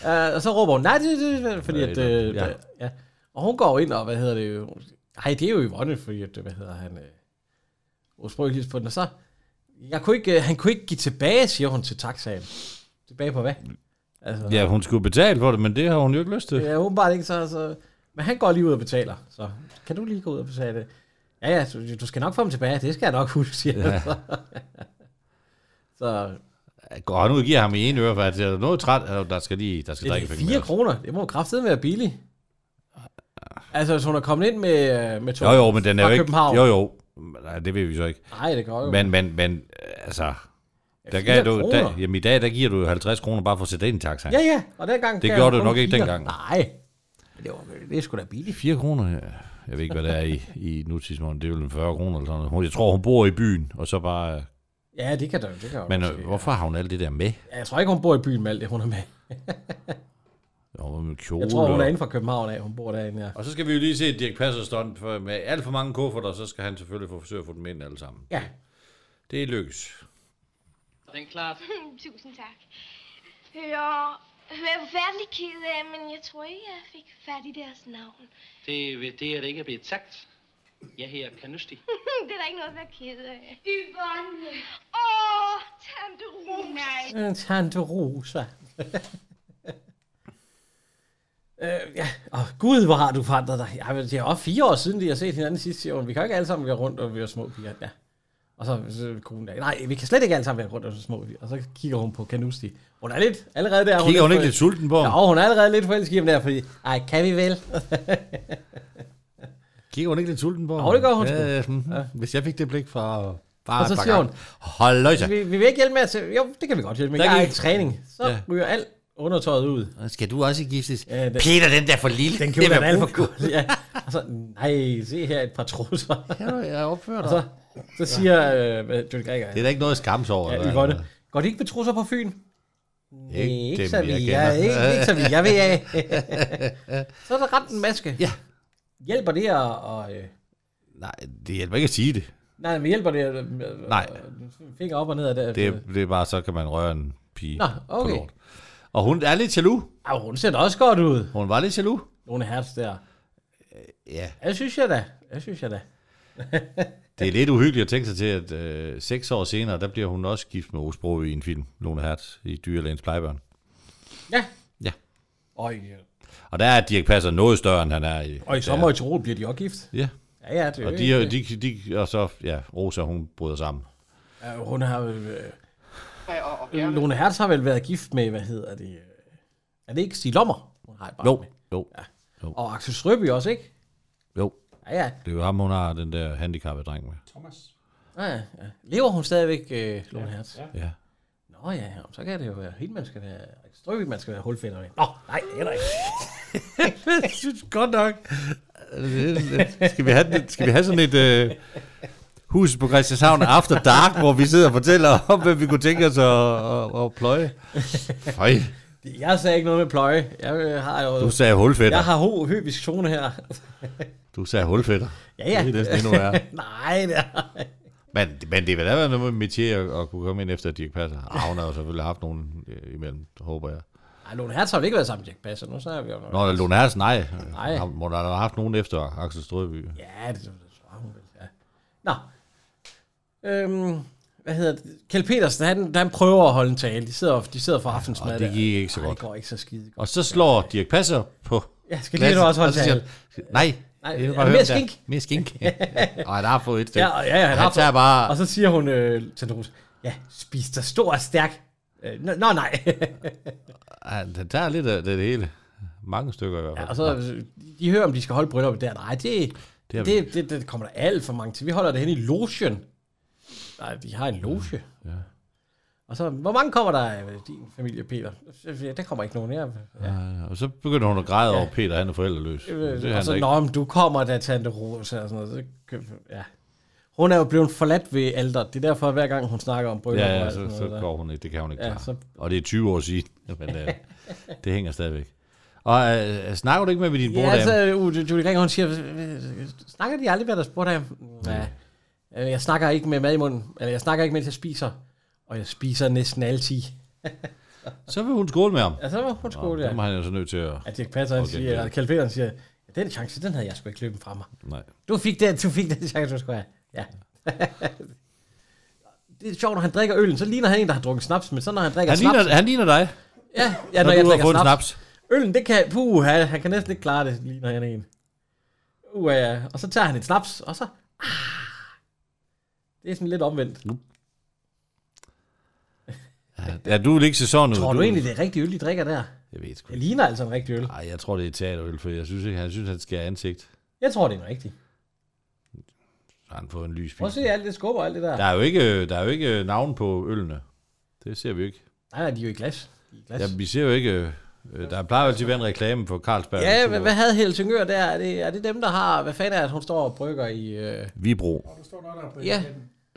uh, og så råber hun, nej, det, det, det fordi Nej, at, det- øh, ja. ja. Og hun går ind, og hvad hedder det jo, nej, det er jo Yvonne, fordi at, hvad hedder han, øh, udsprøgeligt på den, og så, jeg kunne ikke, øh, han kunne ikke give tilbage, siger hun til taxaen. Tilbage på hvad? Altså, Ja, hun skulle betale for det, men det har hun jo ikke lyst til. Ja, åbenbart ikke, så, så, men han går lige ud og betaler, så kan du lige gå ud og betale det? Ja, ja, du, du skal nok få dem tilbage, det skal jeg nok huske, siger Ja. så. så Går han ud og giver ham i en øre, for at er noget træt, der skal lige der skal Det er drikke 4 kroner. Det må kraftedeme være billigt. Altså, hvis hun er kommet ind med, med tog Jo, jo, men den er jo ikke... København. Jo, jo. Nej, det ved vi så ikke. Nej, det går jo. Men, men, men, altså... Der gav du, der, jamen i dag, der giver du jo 50 kroner bare for at sætte ind i taxa. Ja, ja, og dengang... Det gjorde du nok ikke dengang. Nej, det, var, det er sgu da billigt. 4 kroner, ja. jeg ved ikke, hvad det er i, i nutidsmåden. Det er vel en 40 kroner eller sådan noget. Jeg tror, hun bor i byen, og så bare... Ja, det kan der det kan Men måske, øh, hvorfor har hun alt det der med? Ja, jeg tror ikke, hun bor i byen med alt det, hun er med. Jo, med kjole. Jeg tror, hun er og- inde fra København af. Hun bor derinde, ja. Og så skal vi jo lige se Dirk Passer stunt, for med alt for mange kufferter, så skal han selvfølgelig få forsøge at få dem ind alle sammen. Ja. Det lykkes. Den er klart. Tusind tak. Ja, jeg er forfærdelig ked af, men jeg tror ikke, jeg fik fat i deres navn. Det, er- det er det ikke er blevet sagt. Jeg her Kanusti. det er der ikke noget at være ked af. Yvonne. Åh, tante Rosa. Øh, Tante Rosa. øh, ja, og gud, hvor har du forandret dig. Ja, det er også fire år siden, de har set hinanden sidst. siger hun. Vi kan jo ikke alle sammen være rundt og være små piger. Ja. Og så, så konen der, nej, vi kan slet ikke alle sammen være rundt og være små. Og så kigger hun på Kanusti. Hun er lidt, allerede der. er Kigger hun lidt ikke lidt sulten på? Ja, hun er allerede lidt forelsket i ham der, fordi, ej, kan vi vel? Kigger hun ikke lidt sulten på? Jo, det gør hun sgu. ja, sådan, ja. Hvis jeg fik det blik fra bare Og så siger hun. Hold løjse. vi, vi vil ikke hjælpe med at se, jo, det kan vi godt hjælpe med. Der Jeg er gik- i træning. Så Ja. ryger alt undertøjet ud. Skal du også giftes? Ja, den, Peter, den der for lille. Den vil er jeg alt for kold. Ja. Og så, nej, se her et par trusser. Ja, jeg opfører Og så, så siger øh, hvad, Johnny Gregor, Det er da ikke noget at skamme sig over. ja, eller hvad? går de ikke med trusser på Fyn? Ikke dem, så jeg vi. kender. Ja, ikke, ikke så vi. Jeg ved jeg. så er der rent en maske. Ja. Hjælper det at... Og, øh, Nej, det hjælper ikke at sige det. nej, men hjælper det at... Øh, Nej. Finger op og ned af det. Det, er- det er bare, så kan man røre en pige Nå, på okay. lort. Og hun er lidt jaloux. Ej, hun ser da også godt ud. Hun var lidt jaloux. Nogle hertz der. Ja. Jeg synes jeg da. Jeg synes jeg da. Det er lidt uhyggeligt at tænke sig til, at øh, seks år senere, der bliver hun også gift med Osbro i en film, Lone Hertz, i Dyrlægens plejebørn. Ja. Ja. Og i, Og der er Dirk Passer noget større, end han er i. og i sommer i Tirol bliver de også gift. Ja. Ja, ja. Det er Og jo de, ikke- de, de, og så, ja, Rosa, hun bryder sammen. Ja, hun har... Øh, gerne. Lone Hertz har vel været gift med, hvad hedder det? øh, Er det ikke Stig Lommer? Hun har et barn Jo, med. jo, Og Axel Strøby også, ikke? jo. Ja, ja. Det er jo ham, hun har den der handicappede dreng med. Thomas. ja, ja. Lever hun stadigvæk, øh, Lone Hertz? Ja. Ja. Nå ja, ja, så kan det jo være hende, man skal være... Strøby, man skal være hulfænder med. Nå, nej, det er der ikke. Jeg synes godt nok. Skal vi have, skal vi have sådan et øh, hus på Christianshavn After Dark, hvor vi sidder og fortæller om, hvad vi kunne tænke os at, at, at pløje? Føj, Jeg sagde ikke noget med pløje. Jeg øh, har jo... du sagde hulfætter. Jeg har ho høbisk zone her. Du sagde hulfætter. Ja, ja. Det er næsten endnu værre. nej, det er... Men, men det vil da være noget med Metier at, kunne komme ind efter Dirk Passer. Ah, hun har jo selvfølgelig haft nogen øh, imellem, håber jeg. Ej, Lone Hertz har vel ikke været sammen med Jack Passer. Nu snakker vi om noget. Nå, Lone Hertz, nej. Nej. Har- Må der have haft nogen efter Axel Strøby. Ja, det, det tror hun vel, ja. Nå. Øhm, hvad hedder det? Kjeld Petersen, han, han prøver at holde en tale. De sidder, de sidder for aftensmad. Og det gik ikke så Ej, godt. det går ikke så skide godt. Og så slår Dirk Passer på Ja, skal lige du også holde og tale? Nej, Nej, det bare mere høre der. skink? Mere skink. Ej, der har fået et stykke. Ja, ja, ja, han, har han tager fået- bare... Og så siger hun øh, til Rose, ja, spis dig stor og stærk. Øh, nå, nå, nej. Han, han tager lidt af det, det hele. Mange stykker i hvert ja, fald. og så, øh, de hører, om de skal holde brylluppet der. Nej, det, Det det, det, det, kommer der alt for mange til. Vi holder det hen i logen. Nej, de har en loge. Ja. Og så, hvor mange kommer der af din familie, Peter? Der kommer ikke nogen her. Ja. Ja, og så begynder hun at græde Ja. over, Peter han er forældreløs. Det er og så, nå, men du kommer da, Tante Rosa, og sådan noget. Så, ja. Hun er jo blevet forladt ved alderet. Det er derfor, at hver gang hun snakker om bryllup Ja, ja, så, så der. går hun ikke. Det kan hun ikke Ja, klare. så- Og det er 20 år siden. Men øh, det hænger stadigvæk. Og øh, snakker du ikke med, med din Ja, borddame? altså, uh, Julie Ring, hun siger, "Øh, snakker de aldrig med deres borddame? Ja. Jeg snakker ikke med mad i munden. Eller jeg snakker ikke, mens jeg spiser. Og jeg spiser næsten altid. Så vil hun skåle med ham. Ja, så var hun skåle, ja. ja. Må han jo så nødt til at... At Dirk Passer, han siger, eller Kjeld Petersen siger, ja, den chance, den havde jeg sgu ikke løbet fra mig. Nej. Du fik den, du fik den chance, du skulle have. Ja. det er sjovt, når han drikker øllen, så ligner han en, der har drukket snaps, men så når han drikker Han snaps... ligner, han ligner dig. Ja, ja når, når jeg drikker snaps. snaps. Øllen, det kan... Puh, han, han kan næsten ikke klare det, ligner han en. Uh, ja. Og så tager han et snaps, og så... Ah, det er sådan lidt omvendt. Ja, du vil ikke se sådan ud. Tror du egentlig, det er rigtig øl, de drikker der? Jeg ved sgu Det ligner altså en rigtig øl. Nej, jeg tror, det er teaterøl, for jeg synes ikke, han synes, han skal have ansigt. Jeg tror, det er en rigtig. Så har han fået en lys Prøv at se alt det skubber og alt det der. Der er jo ikke, der er jo ikke navn på ølene. Det ser vi jo ikke. Nej, nej, de er jo i glas. De er i glas. Ja, vi ser jo ikke... øh, Der plejer jo altid at være en reklame for Carlsberg. Ja, hvad, hvad havde Helsingør der? Er det, er det dem, der har... Hvad fanden er det, hun står og brygger i... Øh... Vibro. Der står noget der på Ja.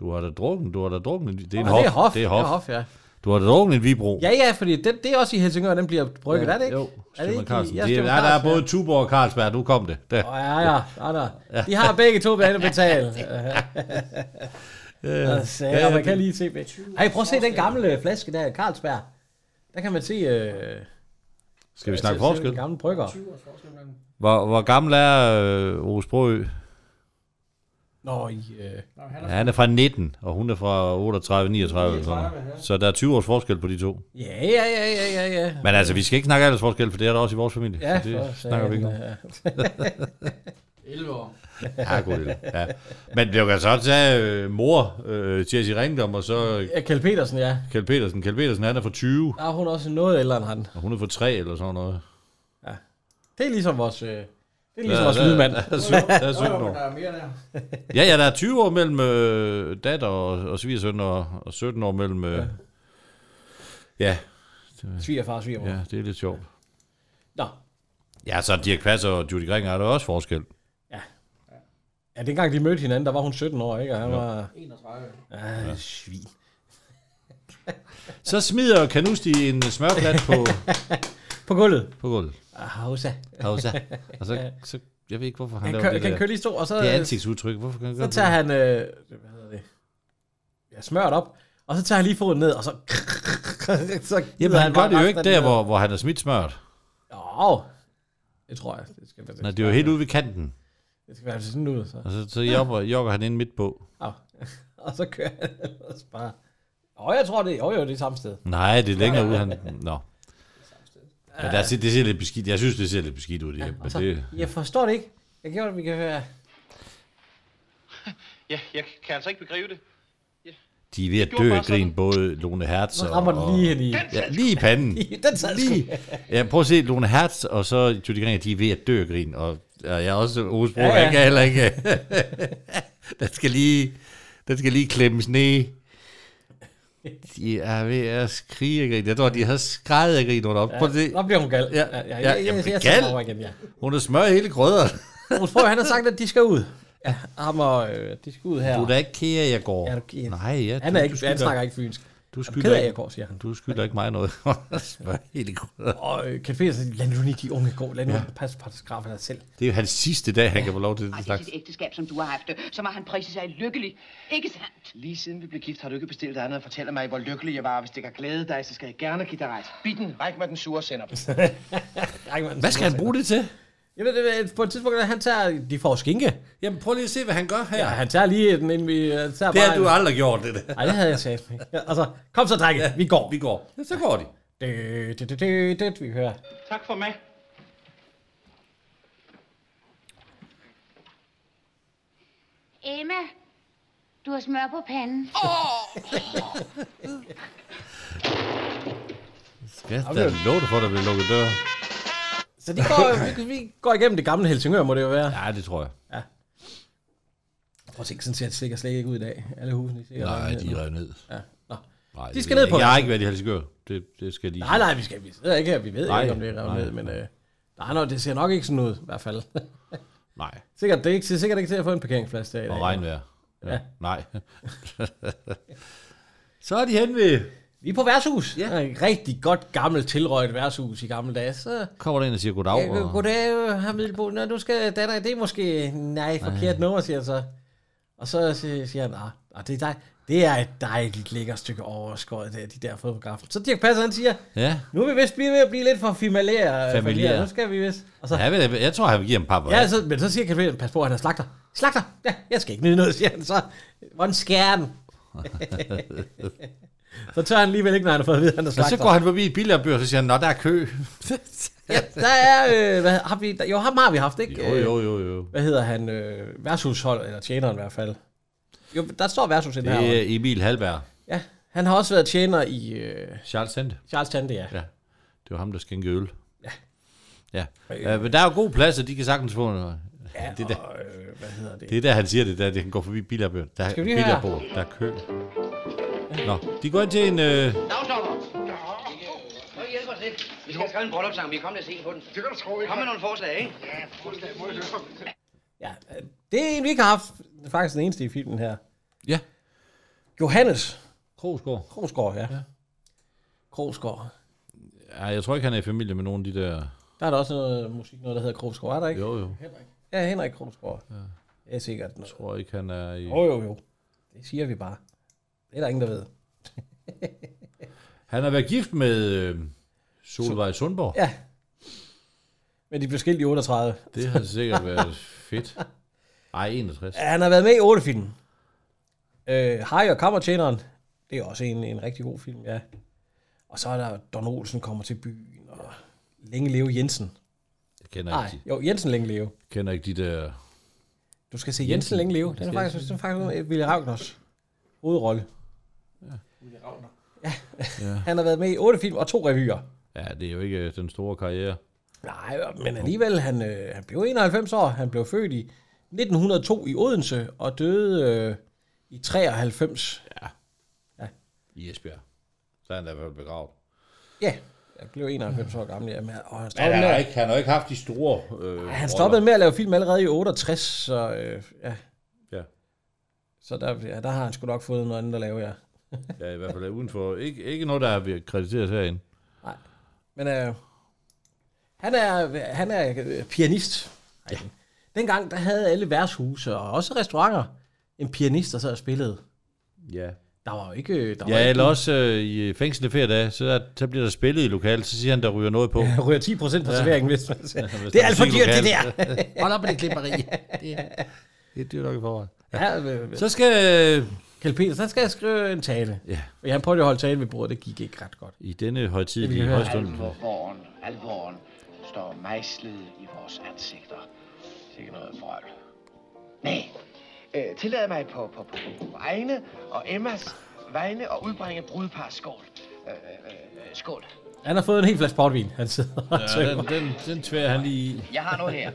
Du har da drukket, du har da drukket. en- Det er en Åh, hof. det er hof. Det er hof. Det er hof, ja. Du har da drukket en vibro. Ja, ja, fordi den, det er også i Helsingør, den bliver brygget, Ja, er det ikke? jo, er det i- Carlsen. Ja, Det er, ja, der er Carlsen, både Tuborg og Carlsberg. Nu kom det. Der. Ja, ja, ja. ja, ja. De har begge to inde og betale. Altså, ja, man kan lige se. Ej, prøv at se den gamle flaske der, Carlsberg. Der kan man se... Øh, Skal vi snakke se forskel? Den gamle brygger. Hvor, hvor gammel er øh, Ove Sprøø? Nå, i... Øh, Ja, han er fra 19, og hun er fra 38, 39 eller sådan noget. Så der er 20 års forskel på de to. ja, ja, ja, ja, ja, ja. Men altså, vi skal ikke snakke aldersforskel, for det er der også i vores familie. Ja, så det for snakker vi ikke om. ja. 11 år. Ja, god. Ja. Men det kan så tage øh, mor, øh, Jessie Ringdom, og så Ja, Kjeld Petersen, ja. Kjeld Petersen. Kjeld Petersen, han er fra 20, Der er hun også noget ældre end han. og hun er fra 3 eller sådan noget. Det er ligesom vores... Øh, det er ligesom Ja, der- lydmand. Der er, syv, der er 17 Jo, men år. der er mere der. Ja, ja, der er 20 år mellem øh, datter og, og svigersøn, og, og 17 år mellem... Øh, ja. Svigerfar og svigermor. ja, det er lidt sjovt. Nå, Ja, så Dirk Passer og Judy Gringer er der også forskel. ja, dengang de mødte hinanden, der var hun 17 år, ikke? Og han var... 31. Ah, svin. Så smider Kanusti en smørklat på, På gulvet. på gulvet. Hausa. Pausa. Og så, så, jeg ved ikke, hvorfor han Han, laver kø, det kan der. køre lige stå, og så... Det er ansigtsudtryk. Hvorfor kan han Så tager han... Øh, hvad hedder det? Ja, smørt op. Og så tager han lige foden ned, og så... så Jamen, han gør bare det jo ikke der, hvor, hvor han er smidt smørt. Jo, det tror jeg. Det skal, det Nej, det er jo helt ude ved kanten. Det skal være sådan ud, så. Og så, så jogger, jogger han ind midt på. Au. og så kører han ellers bare... Åh, jeg tror det. Jo, jo, det er samme sted. Nej, det er længere ude. Han, nå. Men der, det ser lidt beskidt. Jeg synes, det ser lidt beskidt ud. Det, ja, men så, det, jeg forstår det ikke. Jeg gjorde det, vi kan høre. Ja, jeg kan altså ikke begrive det. de er ved at dø af grin, både Lone Hertz Så og... rammer den lige i... Ja, lige i panden. Den sad. Lige. Ja, prøv at se, Lone Hertz og så Judy Gringer, de er ved at dø af grin. Og, og jeg er også Osbro, Ja, ja, ja. ja. jeg kan heller ikke... den skal lige... Den skal lige klemmes ned. De er ved at skrige af grin. Jeg tror, de har skrejet af grin under op. At se. Nu bliver hun gal. Ja, ja, ja, ja, jeg, jamen, jeg, jeg, gal. igen, ja. Hun har smør hele krydderen. Hun tror, han har sagt, at de skal ud. Ja, ham og øh, de skal ud her. Du er da ikke af, jeg går. Ja, du- ja. Nej, ja. Han, du- er du ikke, skylder- han snakker ikke fynsk. Du er skylder ked af, ikke- jeg går, siger han. Du skylder ikke mig noget. krydderen. Og øh, Kjeld Petersen, lad nu lige de unge gå. Lad nu ja. passe på paragrafen af selv. Det er jo hans sidste dag, han kan få lov til det i slags. sit ægteskab, som du har haft, så var han præcis sig lykkelig. Ikke sandt? Lige siden vi blev gift, har du ikke bestilt andet og fortælle mig, hvor lykkelig jeg var. Hvis det kan glæde dig, så skal jeg gerne give dig ret. Bitten, ræk mig den sure sender. Hvad skal han bruge det til? Ved, det, er- på et tidspunkt, han tager, de får skinke. Jamen, prøv lige at se, hvad han gør her. Ja, han tager lige den, inden vi... han Tager Det bare har du aldrig gjort, det der. Nej, det havde jeg sagt. Ja, altså, kom så, drenge. Vi går. Vi går. Ja, så går de. Dø, dø, dø, dø, dø, vi hører. Tak for mig. Emma, du har smør på panden. Skal jeg da love dig for, at der bliver lukket dør? Så de går, vi, vi går igennem det gamle Helsingør, må det jo være. Ja, det tror jeg. Prøv at se, sådan ser det sikkert slet ikke ud i dag. Alle husene, de ser Nej, de er revet ned. Ja. Nå. Nej, De skal ned på. Jeg har ikke været i Helsingør. Det, det skal lige Nej, nej, vi skal vi sidder ikke her. Vi ved Nej, ikke, om det er revet nej, ned, men øh, nej, nej, det ser nok ikke sådan ud, i hvert fald. Nej. sikkert, det er ikke, sikkert ikke til at få en parkeringsplads der i dag. Og regnvejr. Ja. Ja. Nej. så er de hen ved... Vi er på værtshus. Ja. Et rigtig godt gammelt tilrøjet værtshus i gamle dage. Så, Kommer der ind og siger goddag. ja, og... goddag, herr Middelbo. Nå, du skal, datter, det er måske, nej, forkert nummer, siger han så. Og så siger han, ah, ah, det, er dig. det er et dejligt lækkert stykke overskåret, der, de der fotografer. Så Dirk Passer, han siger, Ja. nu er vi vist blive ved at blive lidt for familiære. Familiære. Nu skal vi vist. Og så, Ja, jeg, jeg tror, han vil give ham pap. Ja, så, men så siger Kjeld pas på, at han er slagter. Slagter! Ja, jeg skal ikke nyde noget, siger han så. Hvordan skærer den? så tør han alligevel ikke, når han har fået at vide, at han er Og slagter. så går han forbi et billardbør, og så siger han, nå, der er kø. Ja, der er, øh, hvad, har vi, der, jo, ham har vi haft, ikke? Jo, Øh, jo, jo, jo. Hvad hedder han? Øh, værtshushold, eller tjeneren i hvert fald. Jo, der står værtshus i den Det her. er Emil Halberg. Ja, han har også været tjener i øh, Charles Sente. Charles Tante, ja. Ja. Det var ham, der skænkede øl. Ja. Ja. Øh, men der er jo god plads, og de kan sagtens få noget. Ja, det, er der, og, øh, hvad hedder det? det er der, han siger det der, det kan gå forbi billardbør. Der er Skal vi lige høre? der er kø. Nå, de går ind til en... Øh, Dagstopper! Må I hjælpe os lidt? Vi skal have skrevet en bryllupssang, vi er kommet til at se på den. Det kan du tro, Kom med nogle forslag, ikke? Ja, forslag må jeg Ja, øh, det er en, vi ikke har haft. Det er faktisk den eneste i filmen her. Ja. Johannes Krogsgaard. Krogsgaard, ja. ja. Krogsgaard. Ja, jeg tror ikke, han er i familie med nogen af de der... Der er der også noget musik, noget der hedder Krogsgaard, er der ikke? Jo, jo. Henrik. Ja, Henrik Krogsgaard. Ja. Det er sikkert. Jeg tror ikke, han er i... Jo, jo, jo. Det siger vi bare. Det er der ingen, der ved. Han har været gift med øh, Solvej Sundborg. Ja. Men de blev skilt i 38. Det har sikkert været fedt. Ej, 61. Ja, han har været med i 8 film. Øh, Harry og Kammertjeneren. Det er også en, en rigtig god film, ja. Og så er der Don Olsen kommer til byen, og Længe Leve Jensen. Jeg kender Nej, ikke, de, jo, Jensen Længe Leve. kender ikke de der... Du skal se Jensen, Jensen Længe Leve. Den er faktisk, den er faktisk Willy Ragners hovedrolle. Ja. Ja. Han har været med i 8 film og to revyer. Ja, det er jo ikke øh, den store karriere. Nej, men alligevel, han, øh, han blev 91 år. Han blev født i 1902 i Odense og døde øh, i 93. Ja. Ja. I Esbjerg. Så er han da i hvert fald begravet. Ja, jeg blev 91 år gammel. Ja, men, og han Men han med, har, ikke, han har ikke haft de store... Øh, han stoppede med at lave film allerede i 68, så øh, ja. Ja. Så der, ja, der har han sgu nok fået noget andet at lave, ja. Ja, i hvert fald uden for... Ikke, ikke noget, der er krediteret herinde. Men øh, han er, han er øh, pianist. Ja. Dengang, der havde alle værtshuse og også restauranter en pianist, der sad og spillede. Ja. Der var jo ikke... øh, Der var Ja, ikke eller også øh, i fængsel i flere dage, så, så bliver der spillet i lokalet, så siger han, der ryger noget på. Ja, ryger 10% på serveringen, hvis man siger. hvis Det er alt for dyrt, det der. Hold op med det klipperi. Det er, det er dyrt nok i forvejen. Ja, øh, Så skal... Kjeld Peter, så skal jeg skrive en tale. Ja. Og han prøvede at holde tale ved bordet, det gik ikke ret godt. I denne høre. højstund. Alvoren, alvoren står mejslet i vores ansigter. Sikke noget frøl. Nej, øh, tillad mig på, på, på, på egne og Emmas vegne og udbringe brudpars skål. Øh, øh, øh, skål. Han har fået en helt flaske portvin, han sidder og Ja, tømmer. den, den, den tværer han lige i. Jeg har noget her.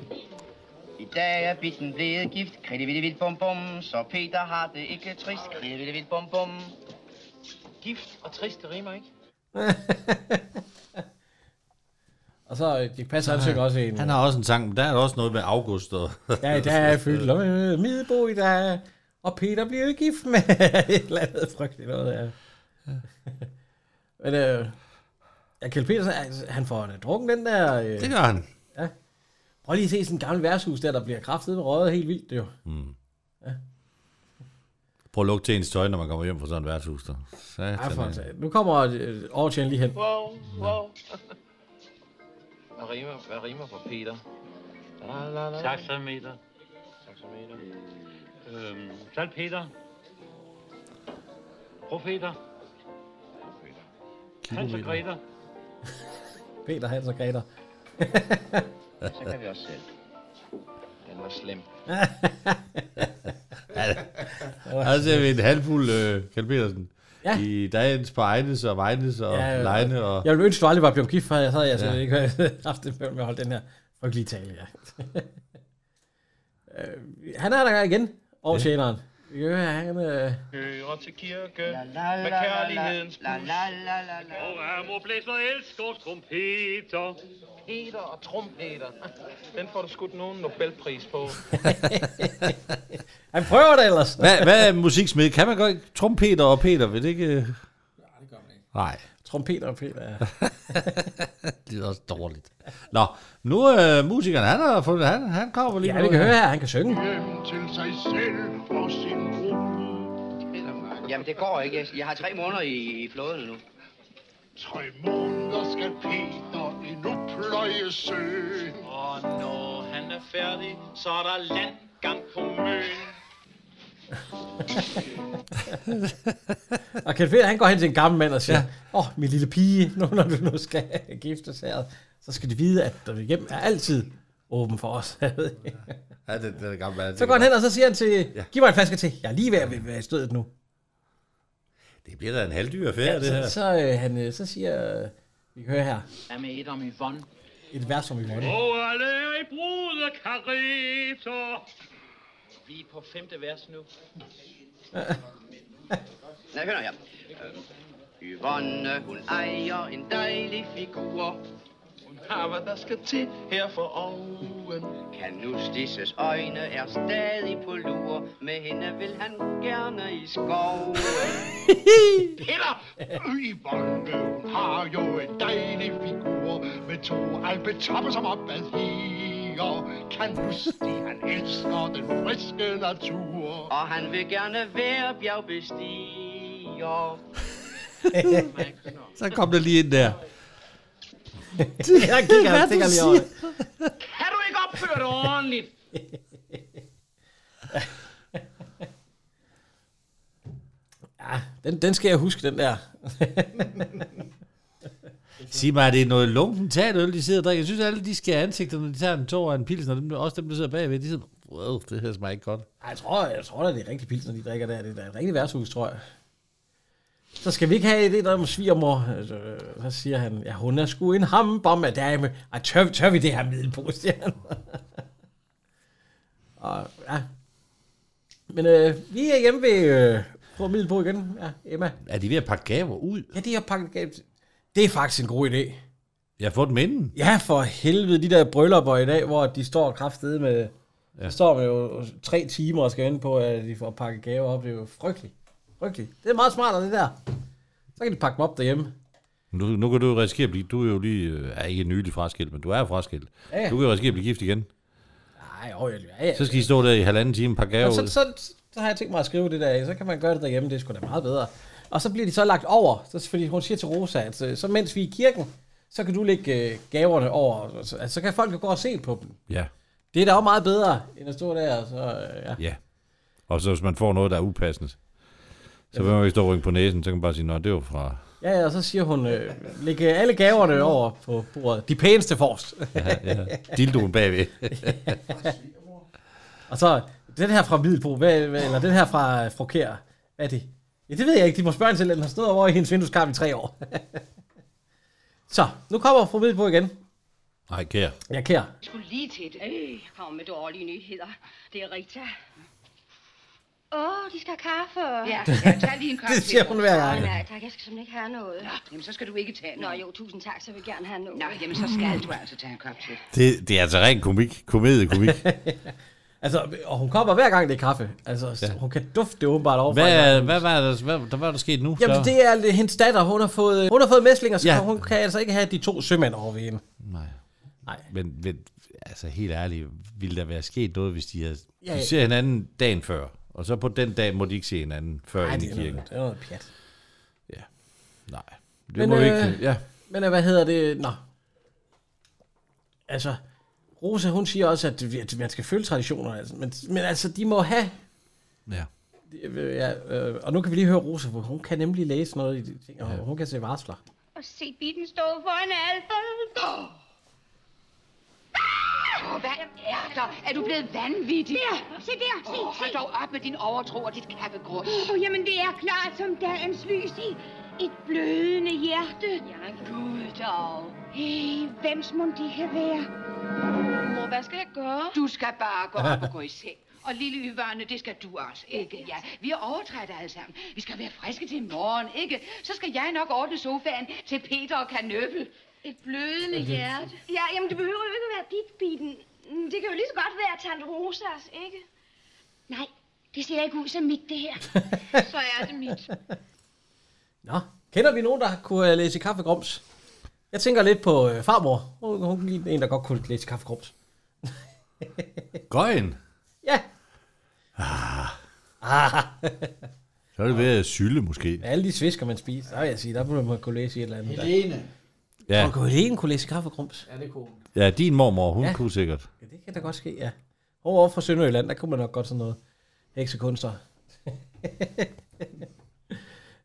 I dag er bitten blevet gift, kridtevittevidt bum bum, så Peter har det ikke trist, kridtevittevidt bum bum. Gift og trist, det rimer ikke. Og så øh, de passer han også en. Han har også en sang, men der er også noget med August. Og Ja, der er fyldt med middelbo i dag. Og Peter bliver jo gift med et eller andet frygteligt noget. Ja. Men øh, ja, Kjeld Petersen, altså, han får da drukket den der... Øh, det gør han. Ja. Prøv lige at se sådan en gammel værtshus der, der bliver kraftet med røget helt vildt, det jo. Mm. Ja. Prøv at lugte til ens tøj, når man kommer hjem fra sådan et værtshus. Der. Ja, for Satan, satan. Nu kommer øh, overtjen lige hen. Wow, wow. Hvad rimer, hvad rimer for Peter? La, la, la. Taxameter. Taxameter. Øhm, salpeter. Profeter. Hans og Greta. Peter, Hans og Greta. Så kan vi også selv. Den var slem. Her ser vi en halvfuld øh, Kjeld Petersen. Ja. I dagens på Ejnes og Vejnes og ja, Ja, Lejne. Og... Jeg ville ønske, du aldrig var blevet gift, for jeg havde jeg Ja. ja. ikke haft det med at holde den her frygtelige tale, ja. Øh, han er der igen, overtjeneren. Vi kan høre, han... Øh, Hører til kirke La, la, med kærlighedens la. Og er mor blæser elsker trompeter. Peter og trompeter. Den får du skudt nogen Nobelpris på. han prøver det ellers. Hvad, hvad er musiksmed? Kan man godt trompeter og Peter? Vil det ikke... Ja, det gør man ikke. Nej. Trompeter og Peter, ja. det er også dårligt. Nå, nu er øh, musikeren, han har fundet, han, han kommer lige Ja, vi kan høre her, han kan synge. Til sig selv og sin gruppe. Jamen, det går ikke. Jeg- Jeg har tre måneder i, i flåden nu. Tre måneder skal Peter endnu pløje søen. Og når han er færdig, så er der landgang på møn. Og Peter, han går hen til en gammel mand og siger, åh, ja. oh, min lille pige, nu når du nu skal giftes her, så skal du vide, at der hjem er altid åben for os. Ja, det, det er gammelt. så går han hen, og så siger han til, giv mig en flaske til. Jeg er lige ved at være i stødet nu. Det bliver da en halvdyr affære, det her. så, så, øh, han, øh, så siger, øh, vi kan høre her, Hvad med et om Yvonne? et vers, som vi måtte. Og alle er i brudekareter. Vi er på femte vers nu. Nej, hør her. Øh, Yvonne, hun ejer en dejlig figur. har hvad der skal til her for oven. Kanus disses øjne er stadig på lur. Med hende vil han gerne i skoven. Peter! Yvonne, hun har jo en dejlig figur med to alpetopper som op ad higer. Kan du sige, han elsker den friske natur. Og han vil gerne være bjergbestiger. Så kom der lige ind der. Jeg kigger, Hvad tænker lige over. Kan du ikke opføre dig ordentligt? Ja, den, den skal jeg huske, den der. Sig mig, er det noget lunken tatøl, de sidder og drikker? Jeg synes, alle de skal have ansigter, når de tager en tår af en pilsner. Dem, også dem, der sidder bagved, de sidder, wow, det her smager ikke godt. Ej, Jeg tror, jeg tror at det er rigtig pils, når de drikker der. Det er da et rigtigt værtshus, tror jeg. Så skal vi ikke have det der med svigermor. Altså, så siger han, ja, hun er sgu en hamburger dame. Ej, tør, tør vi det her middelpå, siger han. Og, ja. Men øh, vi er hjemme ved øh, på igen. Ja, Emma. Er de ved at pakke gaver ud? Ja, det er pakket gaver. Det er faktisk en god idé. Jeg har fået dem inden. Ja, for helvede, de der bryllupper i dag, hvor de står kraftede med... Ja. Der står med jo tre timer og skal vente på, at de får pakket gaver op. Det er jo frygteligt. Frygteligt. Det er meget smartere, det der. Så kan de pakke dem op derhjemme. Nu, nu kan du jo risikere at blive, du er jo lige, øh, er ikke nylig fraskilt, men du er fraskilt. Ja. Du kan jo risikere at blive gift igen. Nej, jo, ja, ja. Så skal I stå der i halvanden time og pakke gaver så, så, så, så, har jeg tænkt mig at skrive det der. Så kan man gøre det derhjemme. Det er sgu da meget bedre. Og så bliver de så lagt over. Så, fordi hun siger til Rosa, at øh, så mens vi er i kirken, så kan du lægge øh, gaverne over. Så, altså, så kan folk jo gå og se på dem. Ja, Det er da også meget bedre, end at stå der. og Så, øh, ja. ja. Og så hvis man får noget, der er upassende, så vil man ikke stå og på næsen, så kan man bare sige, nå, det var fra... Ja, ja, og så siger hun, øh, lægge alle gaverne over på bordet. De pæneste forrest. Ja, ja. Dildoen bagved. og så, den her fra Middelbo, hvad, hvad, eller den her fra Frokær, hvad er det? Ja, det ved jeg ikke. De må spørge hende til, den har stået over i hendes vindueskarp i tre år. så, nu kommer fru Middelbo igen. Nej, kære. Ja, kære. Jeg skulle lige til det. Øh, kommer med dårlige nyheder. Det er Rita. Åh, oh, de skal have kaffe. Ja, ja, tag lige en kop Det siger hun hver gang. Nej, nej, tak. Jeg skal simpelthen ikke have noget. Nå, jamen så skal du ikke tage Nå noget. jo, tusind tak, så vil jeg gerne have noget. Nå, jamen så skal du altså tage en kop til. Det, det er altså ren komik. Komedie-komik. Altså, og hun kommer hver gang, det er kaffe. Altså, ja. hun kan dufte det åbenbart over. hvad, hvad, var der, hvad, der, hvad er der sket nu? Jamen, så? det er hendes datter. Hun har fået, hun har fået mæslinger, så Ja. hun kan altså ikke have de to sømænd over ved hende. Nej. Nej. Men, men altså helt ærligt, ville der være sket noget, hvis de havde... Ja, De ser hinanden dagen før, og så på den dag må de ikke se hinanden før Nej, ind i kirken. noget, det er noget pjat. Ja. Nej. Det Men, må vi øh, ikke... Ja. Men øh, hvad hedder det? Nå. Altså, Rosa, hun siger også, at, at man skal følge traditioner. Altså. Men, men altså, de må have... Ja. Øh, Ja, øh, og nu kan vi lige høre Rosa, for hun kan nemlig læse noget i de ting, og hun kan se varsler. Og se bitten stå foran alter. Åh, hvad er der? Er du blevet vanvittig? Der, se der, se, Åh, hold se. dog op med din overtro og dit kaffegrus. Åh, oh, jamen det er klart som dagens lys i et blødende hjerte. Ja, gud dog. Hey, hvem må de kan være? Mor, hvad skal jeg gøre? Du skal bare gå op og gå i seng. Og lille Yvonne, det skal du også, ikke? Ja, vi er overtrætte alle sammen. Vi skal være friske til morgen, ikke? Så skal jeg nok ordne sofaen til Peter og Kanøffel. Et blødende hjerte. Ja, jamen det behøver jo ikke at være dit bitten. Det kan jo lige så godt være Tante Rosas, ikke? Nej, det ser ikke ud som mit, det her. Så er det mit. Nå, kender vi nogen, der kunne øh, læse kaffegrums? Jeg tænker lidt på øh, farmor. Hun, hun er en, der godt kunne læse kaffegrums. Gøjen. Ja. Ah. Ah. Så er det ved at sylde, måske. Alle de svisker, man spiser, der vil jeg sige, der burde man kunne læse i et eller andet. Helene. Ja. Og Helene kunne læse kaffegrums? Ja, det kunne Ja, din mormor, hun Ja. ja. kunne sikkert. Ja, det kan da godt ske, ja. Over fra Sønderjylland, der kunne man nok godt sådan noget. Heksekunster.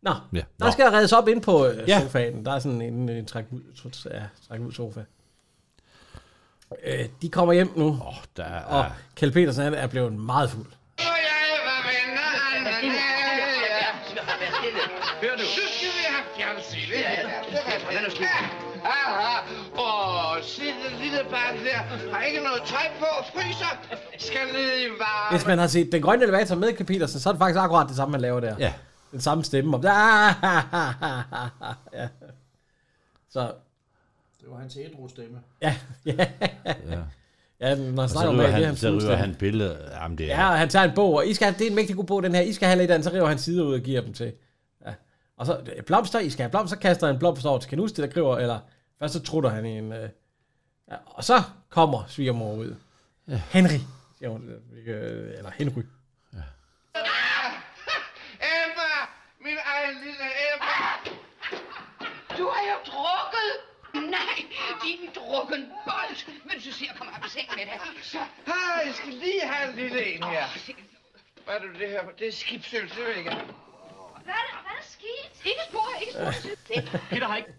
Nå, Ja. der skal reddes op ind på øh, Ja. sofaen. Der er sådan en, en træk, ud, ja, træk ud sofa. Øh, de kommer hjem nu, oh, der er... og Kjeld Petersen han er blevet meget fuld. Hør nu. Så skal vi have fjernsyn. Ja, ja, ja. Lad nu styr. Aha. Åh, se det lille barn der. Har ikke noget tøj på og fryser. Skal ned i varme. Hvis man har set Den Grønne Elevator med Kjeld Petersen, så er det faktisk akkurat det samme, man laver der. Ja. Den samme stemme. Og, ja. Så Det var hans ædru stemme. Ja, ja. Ja. Ja, når Og så om river det, det er han, hans så river han billeder. Jamen, det er... Ja, og han tager en bog, og I skal have, det er en mægtig god bog, den her. I skal have lidt af den, så river han sider ud og giver dem til. Ja. Og så øh, blomster, I skal have blomster, så kaster han en blomst over til Kanusti, der griber, eller først så trutter han i en... Øh, ja, og så kommer svigermor ud. Ja. Henry, siger hun, øh, eller Henry. Egen lille Emma! Du har jo drukket. Nej, din drukken bold. Men så siger, kom op i seng med det. Så. Hej, jeg skal lige have en lille en her. Hvad er det, det her? Det er skibsøl, det vil jeg ikke. Hvad er der, hvad er der sket? Ikke spor, ikke spor. Peter har ikke...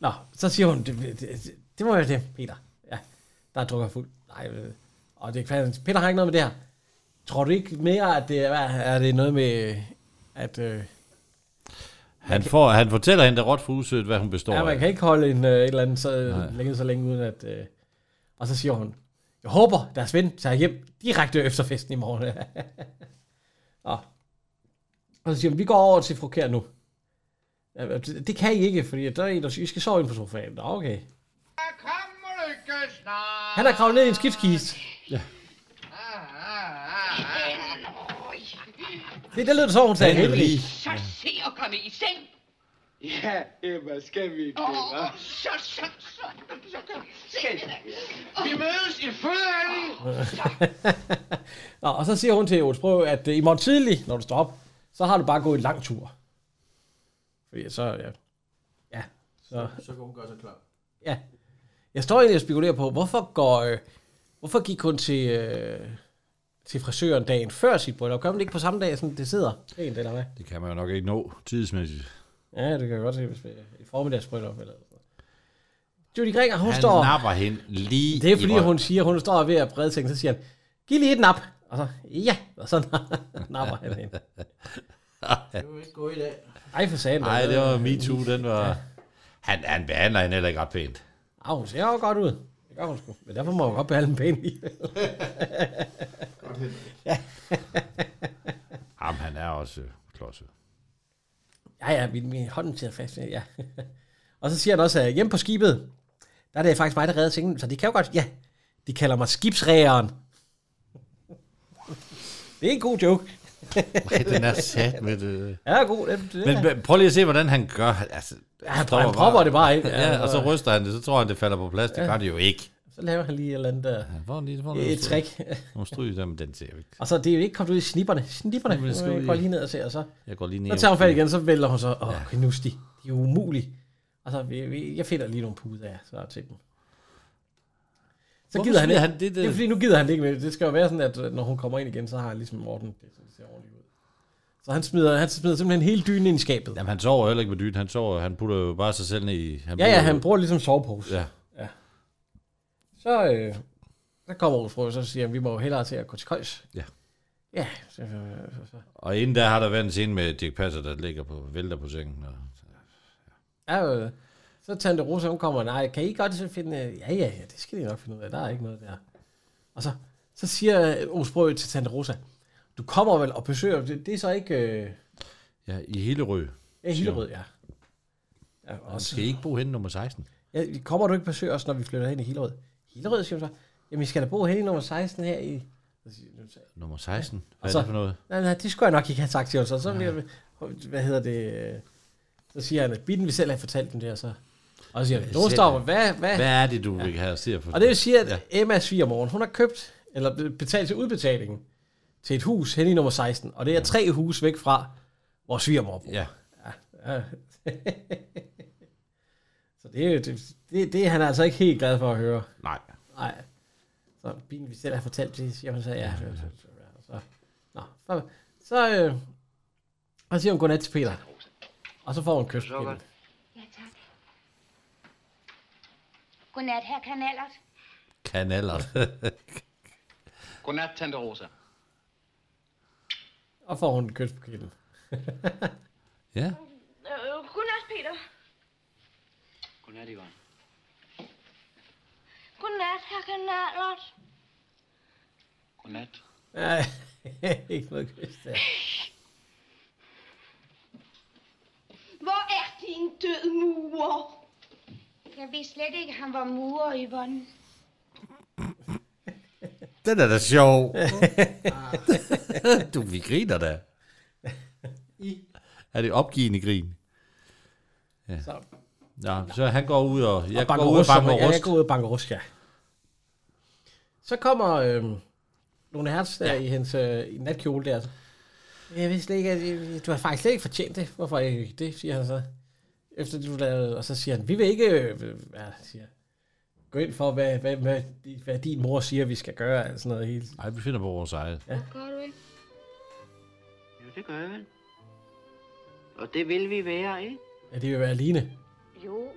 Nå, så siger hun, det, det, det, det må være det, Peter. Ja, der er drukker fuld. Nej, øh, og det er. Peter har ikke noget med det her. Tror du ikke mere, at det er, er det noget med, at... Øh, Han, får, han fortæller hende da råt for usødt, hvad hun består Ja, man af. kan ikke holde en, øh, et eller andet så Nej. længe så længe, uden at... Øh, og så siger hun, jeg håber, deres ven tager hjem direkte efter festen i morgen. Nå. Og så siger hun, vi går over til frokær nu. Ja, det, det kan I ikke, fordi der er en, der siger, I skal sove inde på sofaen. Nå, okay. Han er kravlet ned i en skibskiste. Ja. Det, det lød det så, hun sagde. Henry. Så se at komme i seng. Ja, Emma, skal vi ikke Åh, det, hva'? så, så, så, så kom Skal vi mødes i fødehallen? Nå, og så siger hun til Ols Prøve, at øh, i morgen tidlig, når du står op, så har du bare gået en lang tur. Fordi så, ja. Ja, så, Så kan hun gøre sig klar. ja. Jeg står egentlig og spekulerer på, hvorfor går, øh, hvorfor gik hun til, øh, til frisøren dagen før sit bryllup? Gør man det ikke på samme dag, sådan det sidder pænt, eller hvad? Det kan man jo nok ikke nå tidsmæssigt. Ja, det kan jeg godt se, hvis vi i formiddagsbryllup eller. Judy Gringer, hun Han står... napper hende lige Det er fordi, hun siger, hun står ved at brede ting, så siger han, giv lige et nap. Og så, ja, og så napper han hende. Det var ikke gå i dag. Ej, for sagen. Nej, det var MeToo, den var... Han, han behandler hende heller ikke ret pænt. Ah, hun ser jo godt ud. Det gør hun sgu. Men derfor må hun godt behandle en pæn i. Godt hen. ja. Jamen, han er også øh, klodset. ja, ja, min, min hånden sidder fast. Ja. og så siger han også, at hjemme på skibet, der er det faktisk mig, der redder tingene. Så de kan jo godt, ja, de kalder mig skibsrægeren. det er en god joke. Nej, den er sat med det. Ja, god. Det, det Men, men prøv lige at se, hvordan han gør. Altså, han- står han bare- propper det bare ind. Ja, Ja, og så ryster han det, så tror han, det falder på plads. Det Ja. gør det jo ikke. Så laver han lige et eller andet der. Får han lige, får Et trick. Nogle stryg, der, men den ser jo ikke. Og så det er jo ikke kommet ud i snipperne. Snipperne. Det skal ud i- går lige ned og ser, og så... Jeg går lige ned Så tager hun fat igen, så vælter hun så. Åh, oh, ja. Knusti. De er jo umulige. Og så, vi, jeg finder lige nogle puder af, så til dem. Så Hvorfor gider han ikke. han det, det, det, er fordi, nu gider han det ikke mere. Det skal jo være sådan, at øh, når hun kommer ind igen, så har jeg ligesom Morten. Det, så det ser ordentligt. Så han smider, han smider simpelthen hele dynen ind i skabet. Jamen, han sover heller ikke med dyt. Han sover, han putter jo bare sig selv ned i... Han Ja, ja, han bruger ligesom sovepose. Ja. ja. Så, øh, så kommer Aarhus Frø, så siger han, vi må jo hellere til at gå til køjs. Ja. Ja, så, så, så. Og inden der har der været en scene med Dirk Passer, der ligger på, vælter på sengen. Og, Ja, øh, så Tante Rosa, hun kommer, nej, kan I godt så finde, ja, ja, ja, det skal de nok finde ud af, der er ikke noget der. Og så, så siger Osbrø til Tante Rosa, du kommer vel og besøger, det, det er så ikke, øh, ja, i Hillerød. ja, Hillerød, ja. ja Og skal I ikke bo henne nummer 16? ja. Kommer du ikke besøge os, når vi flytter hen i Hillerød? Hillerød, siger hun så, jamen, vi skal da bo hen i nummer 16 her i, Nummer 16? Og Hvad er så, det for noget? Nej, nej, det skulle jeg nok ikke have sagt til ham. Så, så bliver, hvad hedder det? Så siger han, at bilen vi selv har fortalt dem det, og så... Og så siger han, stopper, hvad, hvad? Hvad er det, du vil have at se? Og det vil sige, at ja. Emma svigermor, hun har købt, eller be- betalt til udbetalingen, til et hus hen i nummer 16, og det er tre hus væk fra, hvor svigermor bor. Ja. ja. ja. så det, er jo- det, det, det er han altså ikke helt glad for at høre. Nej. Nej. Så bilen vi selv har fortalt det, siger hun så, ja. Så, så, så, så, nå, så, så, øh, og så siger hun godnat til Peter. Og så får hun kys. Ja, tak. Godnat, herr Kanalert. Kanaler. Godnat, Tante Rosa. Og får hun kys på kinden. ja. Øh, godnat, Peter. Godnat, Ivan. Godnat, herr Kanalert. Godnat. Nej, ikke noget kys der. Hvor er din død murer? Jeg vidste slet ikke, at han var murer, Yvonne. Den er da sjov. du, vi griner da. Er det opgivende grin? Ja. Så. Ja, så han går ud og... Jeg og går ud og rust, banker ja, rust. jeg går ud og banker rust, ja. Så kommer øh, Lone Hertz der ja. i hendes øh, i natkjole der. Jeg vidste slet ikke, at du har faktisk slet ikke fortjent det. Hvorfor ikke det, siger han så. Efter du lavede, og så siger han, vi vil ikke øh, ja, siger, gå ind for, hvad, hvad, hvad, hvad, din mor siger, vi skal gøre. Altså sådan noget helt. Nej, vi finder på vores eget. Ja. Gør du ikke? Jo, det gør jeg vel. Og det vil vi være, ikke? Ja, det vil være Line. Jo,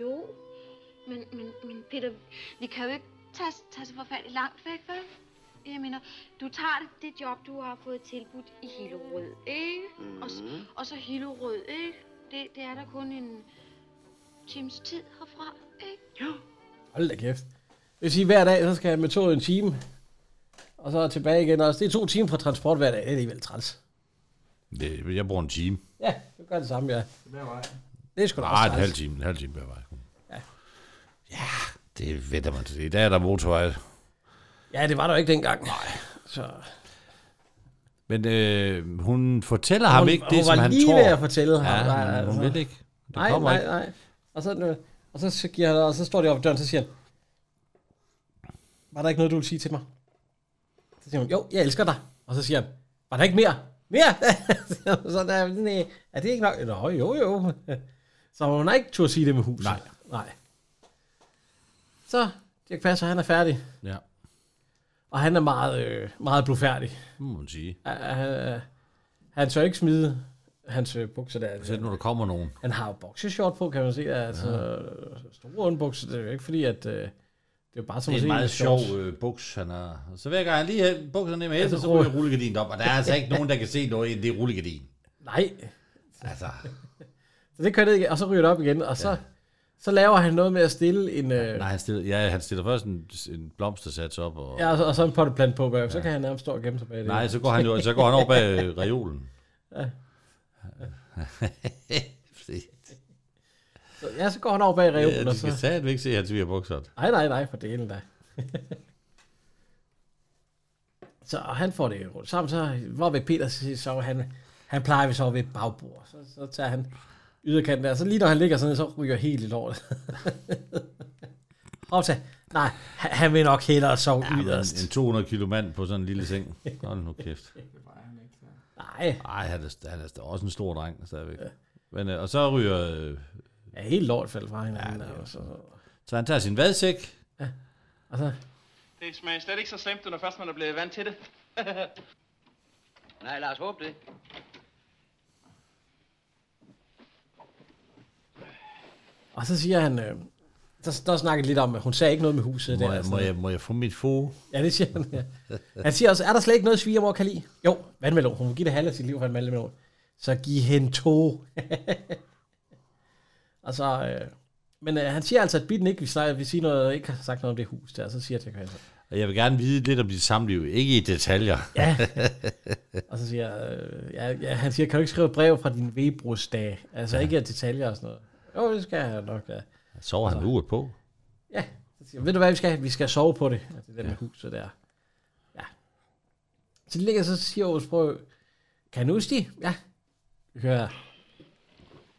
jo. Men, men, men Peter, vi kan jo ikke tage, tage så forfærdeligt langt væk, vel? Jeg mener, du tager det, det job, du har fået tilbudt i Hillerød, ikke? Mm. Og, s- og så Hillerød, ikke? Det, det er der kun en times tid herfra, ikke? Jo. Hold da kæft. Det vil sige, hver dag, så skal jeg med toget en time. Og så tilbage igen også. Det er to timer på transport hver dag. Det er alligevel træls. Det, jeg bruger en time. Ja, det gør det samme, ja. Det er sgu da Nej, også en halv time. En halv time hver vej. Ja. Ja, det ved man til. I dag er der motorvej. Ja, det var der jo ikke dengang. Nej. Så. Men øh, hun fortæller ham Hun- ikke hun det, som var han lige tror. ved at fortælle ham. Ja, Nej, men hun altså. vil ikke. Det nej, kommer nej, ikke. nej. Og så, og så, giver han, og så står de op i døren, så siger han, var der ikke noget, du ville sige til mig? Så siger hun, jo, jeg elsker dig. Og så siger han, var der ikke mere? Mere? så der, nej, er det ikke nok? Nå, jo, jo. Så hun har ikke turde sige det med huset. Nej. Nej. Så, Dirk Passer, han er færdig. Ja. Og han er meget, øh, meget blufærdig. Må man sige. Uh, han, han tør ikke smide hans øh, bukser der. Selv når der kommer nogen. Han har jo boxershort på, kan man se. Altså, ja. store underbukser, det er jo ikke fordi, at... Øh, det er bare som Det er en meget sjov øh, buks, han har. Så hver gang han lige har bukserne ned med Ja, hænden, så så ryger rullegardinen op. Og der er altså ikke nogen, der kan se noget i det rullegardin. Nej. Altså. Så det kører det ikke, og så ryger det op igen, og så, så laver han noget med at stille en... Øh, Nej, han stiller, ja, han stiller først en, en blomstersats op. Og, ja, og så, og så en potteplant på bag, så kan han nærmest stå og gemme sig bag det. Nej, så går han jo så går han over bag øh, reolen. Ja. Så, ja, så går han over bag reolen, Ja, og så... skal satme ikke se hans via bukser. Nej, nej, nej, for delen da. så og han får det rundt sammen, så hvor ved Peter så, så han, han plejer vi så ved et bagbord. Så, så tager han yderkanten der, så lige når han ligger sådan, så ryger helt i lortet. Og så, nej, han, han vil nok hellere sove Ja, yderst. en 200 kilo mand på sådan en lille seng. Hold nu kæft. Nej. Nej, han er, han er også en stor dreng stadigvæk. Ja. Men, øh, og så ryger... Øh, Ja, helt lort faldt fra hinanden. Ja, så, så han tager sin vadsæk. Ja. Og så... Det smager slet ikke så slemt, når først man er blevet vant til det. Nej, lad os håbe det. Og så siger han, øh, der, der snakker lidt om, at hun sagde ikke noget med huset. Må, der, jeg, må, jeg, må jeg få mit få? Ja, det siger han. Ja. Han siger også, er der slet ikke noget, svigermor kan lide? Jo, vandmelon. Hun vil give det halve af sit liv for en vandmelon. Så giv hende to. og så, øh, men øh, han siger altså, at Bitten ikke vil, snakke, vil sige noget, ikke har sagt noget om det hus der. Så siger jeg til Christian. Og jeg vil gerne vide lidt om dit samliv. Ikke i detaljer. Ja. Og så siger øh, ja, ja, han siger, kan du ikke skrive et brev fra din vebrusdag? Altså ja. ikke af detaljer og sådan noget. Jo, det skal jeg nok, ja. Så han uret på. Ja, så siger, jeg, ved du hvad, vi skal, vi skal sove på det. Altså, det der med huset der. Ja. Så det ligger så siger Aarhus Brø, kan du huske? Ja. Vi hører.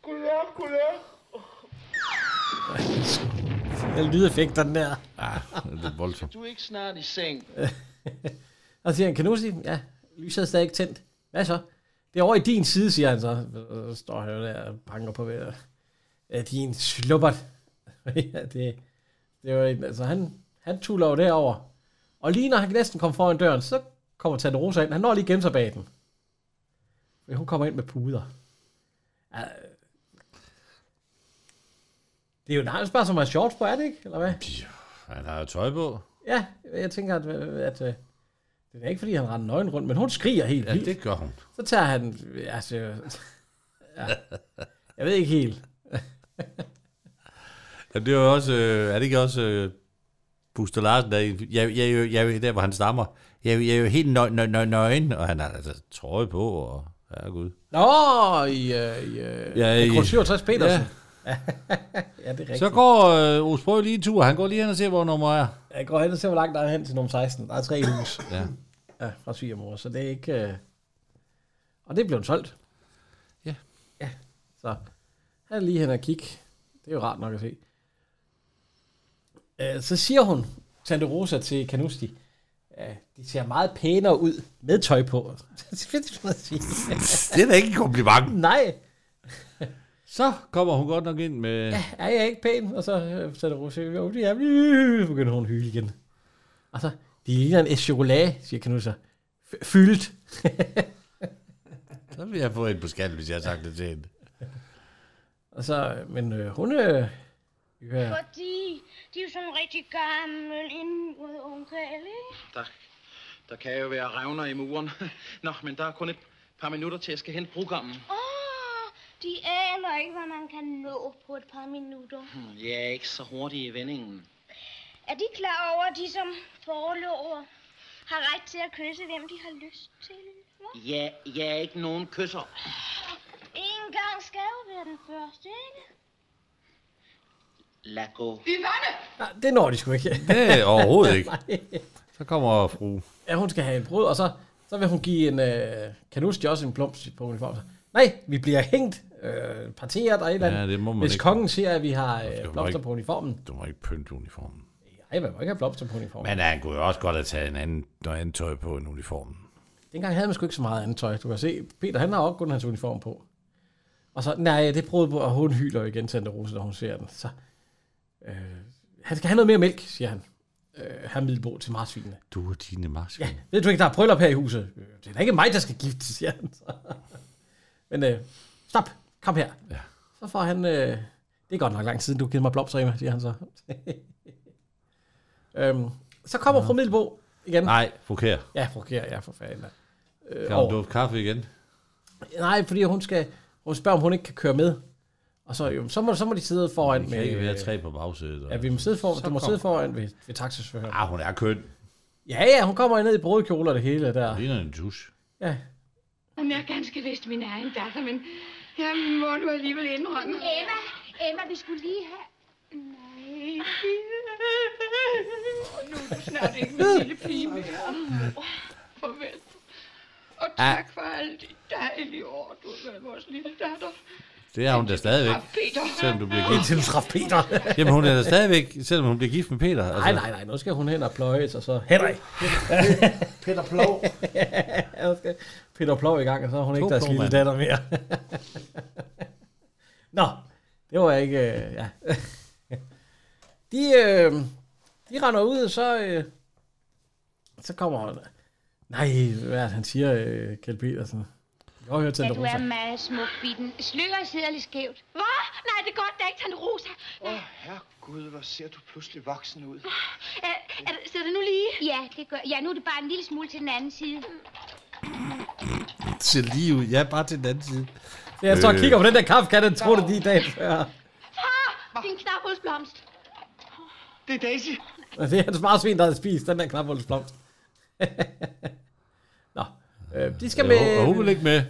Goddag, goddag. Den lydeffekt, den der. Ja, det er voldsomt. Du er ikke snart i seng. Og så siger han, kan du de? Ja, lyset er stadig ikke tændt. Hvad så? Det er over i din side, siger han så. Og så står han jo der og banker på ved. Ja, din slubbert. ja, det, det var en, altså han, han tuller jo derover. Og lige når han næsten kommer foran døren, så kommer Tante Rosa ind. Han når lige gemme sig bag den. Fordi hun kommer ind med puder. Ja, det er jo nærmest bare som at shorts på, er det ikke? Eller hvad? Han har jo tøj på. Ja, jeg tænker, at, at, at det er ikke, fordi han render nøgen rundt, men hun skriger helt Ja, vildt. det gør hun. Så tager han, altså, ja, jeg ved ikke helt. Ja, det er jo også, øh, er det ikke også øh, Buster Larsen, der, er jeg, jeg, jeg, er der hvor han stammer, jeg, jeg er jo helt nø, nø, nø, nøgen, og han har altså trøje på, og ja, gud. Nå, i, øh, i, øh, Ja, i- i 67 Petersen. Ja. ja, det er rigtigt. Så går øh, Ove Sprø lige en tur. Han går lige hen og ser, hvor nummer er. Jeg går hen og ser, hvor langt der er hen til nummer 16. Der er tre hus. Ja. ja fra svigermor, så det er ikke... Øh... Og det blevet solgt. Ja. Ja, så han er lige hen og kigge. Det er jo rart nok at se. Øh, så siger hun, Tante Rosa til Canusti, ja, de ser meget pænere ud med tøj på. det Det er da ikke en kompliment. Nej. Så kommer hun godt nok ind med... Ja, er jeg ikke pæn? Og så øh, Tante Rosa, jo, det er øh, begynder hun at hyle igen. Og så, de ligner en chokolade, siger Canusti. F- Fyldt. Så vil jeg få en på skat, hvis jeg har sagt det til hende. Og så, men øh, hun øh, ja, Fordi de er jo sådan rigtig gammel indmuret onkel, ikke? Der, der kan jo være revner i muren. Nå, men der er kun et par minutter til, jeg skal hente programmen. Åh, de aner ikke, hvad man kan nå på et par minutter. Hmm, Jeg er ikke så hurtig i vendingen. Er de klar over, at de som forlover har ret til at kysse, hvem de har lyst til? hva'? Jeg, jeg er ikke nogen kysser. En gang skal jo være den første, ikke? Gå. Nej, det når de sgu ikke. Det er overhovedet ikke. Så kommer fru... Ja, hun skal have en brød, og så, så vil hun give en øh, kanusti også en blomst på uniform. Så, Nej, vi bliver hængt, øh, parteret og et eller andet. Ja, det må man Hvis ikke. kongen ser, at vi har øh, Du må blomster ikke- på uniformen. Du må ikke pynte uniformen. Nej, man må ikke have blomster på uniformen. Men han kunne jo også godt have taget en anden, noget andet tøj på en uniform. Dengang havde man sgu ikke så meget andet tøj. Du kan se, Peter han har også kun hans uniform på. Og så, nej, det prøvede på, og hun hyler igen Tante Rose, når hun ser den. Så, øh, han skal have noget mere mælk, siger han. Øh, herr Middelbo til marsvinene. Du er dine marsvin. Ja, ved du ikke, der er bryllup her i huset? Øh, Det er da ikke mig, der skal giftes, siger han. Men øh, stop, kom her. Ja. Så får han, øh, det er godt nok lang tid, du har givet mig blomster, Emma, siger han så. øhm, så kommer fru Middelbo igen. Nej, fru Kjær. Ja, fru Kjær, ja, for fanden. Øh, Kan hun dufte kaffe igen? Nej, fordi hun skal, hun spørger, om hun ikke kan køre med. Og så, jo, så, må, så må de sidde foran Det kan ikke være tre på bagsædet. Ja, vi må sidde for, Så du må sidde foran ved, ved taxachaufføren. Ah, hun er køn. Ja, ja, hun kommer ned i brudekjole og det hele der. Det ligner en tusch. Ja. Jeg er ganske vist min egen datter, men jeg må nu alligevel indrømme. Emma, Emma, vi skulle lige have... Nej. Nu er du snart ikke min lille pige mere. Åh, Farvel. Og tak for alle de dejlige år, du har været vores lille datter. Det er hun da stadigvæk. Peter. Selvom du bliver gift. Indtil du træffer Peter. Jamen hun er da stadigvæk, selvom hun bliver gift med Peter. Altså. Nej, nej, nej, nu skal hun hen og pløjes, og så... Henrik! Peter Plov. ja, nu skal Peter Plov i gang, og så er hun To ikke deres lille datter mere. Nå, det var ikke... Øh, ja. de, øh, de render ud, og så... Øh, så kommer... Nej, hvad er det, han siger, øh, Kjeld Petersen? Jeg har hørt Ja, Altså, Tante du er Rosa. meget smuk, bitten. Sløret sidder lidt skævt. Hvad? Nej, det er godt, der er ikke Tante Rosa. Åh, herregud, hvor ser du pludselig voksen ud. Er, er, det- sidder det nu lige? Ja, det gør... Ja, nu er det bare en lille smule til den anden side. Ser lige ud. Ja, bare til den anden side. Jeg står og Øh. kigger på den der kaffekande, den tror det de i dag før. Far, din knaphulsblomst. Det er Daisy. Det er hans marsvin, der har spist den der knaphulsblomst. Nå, øh, de skal Ja, med... hun vil ikke med.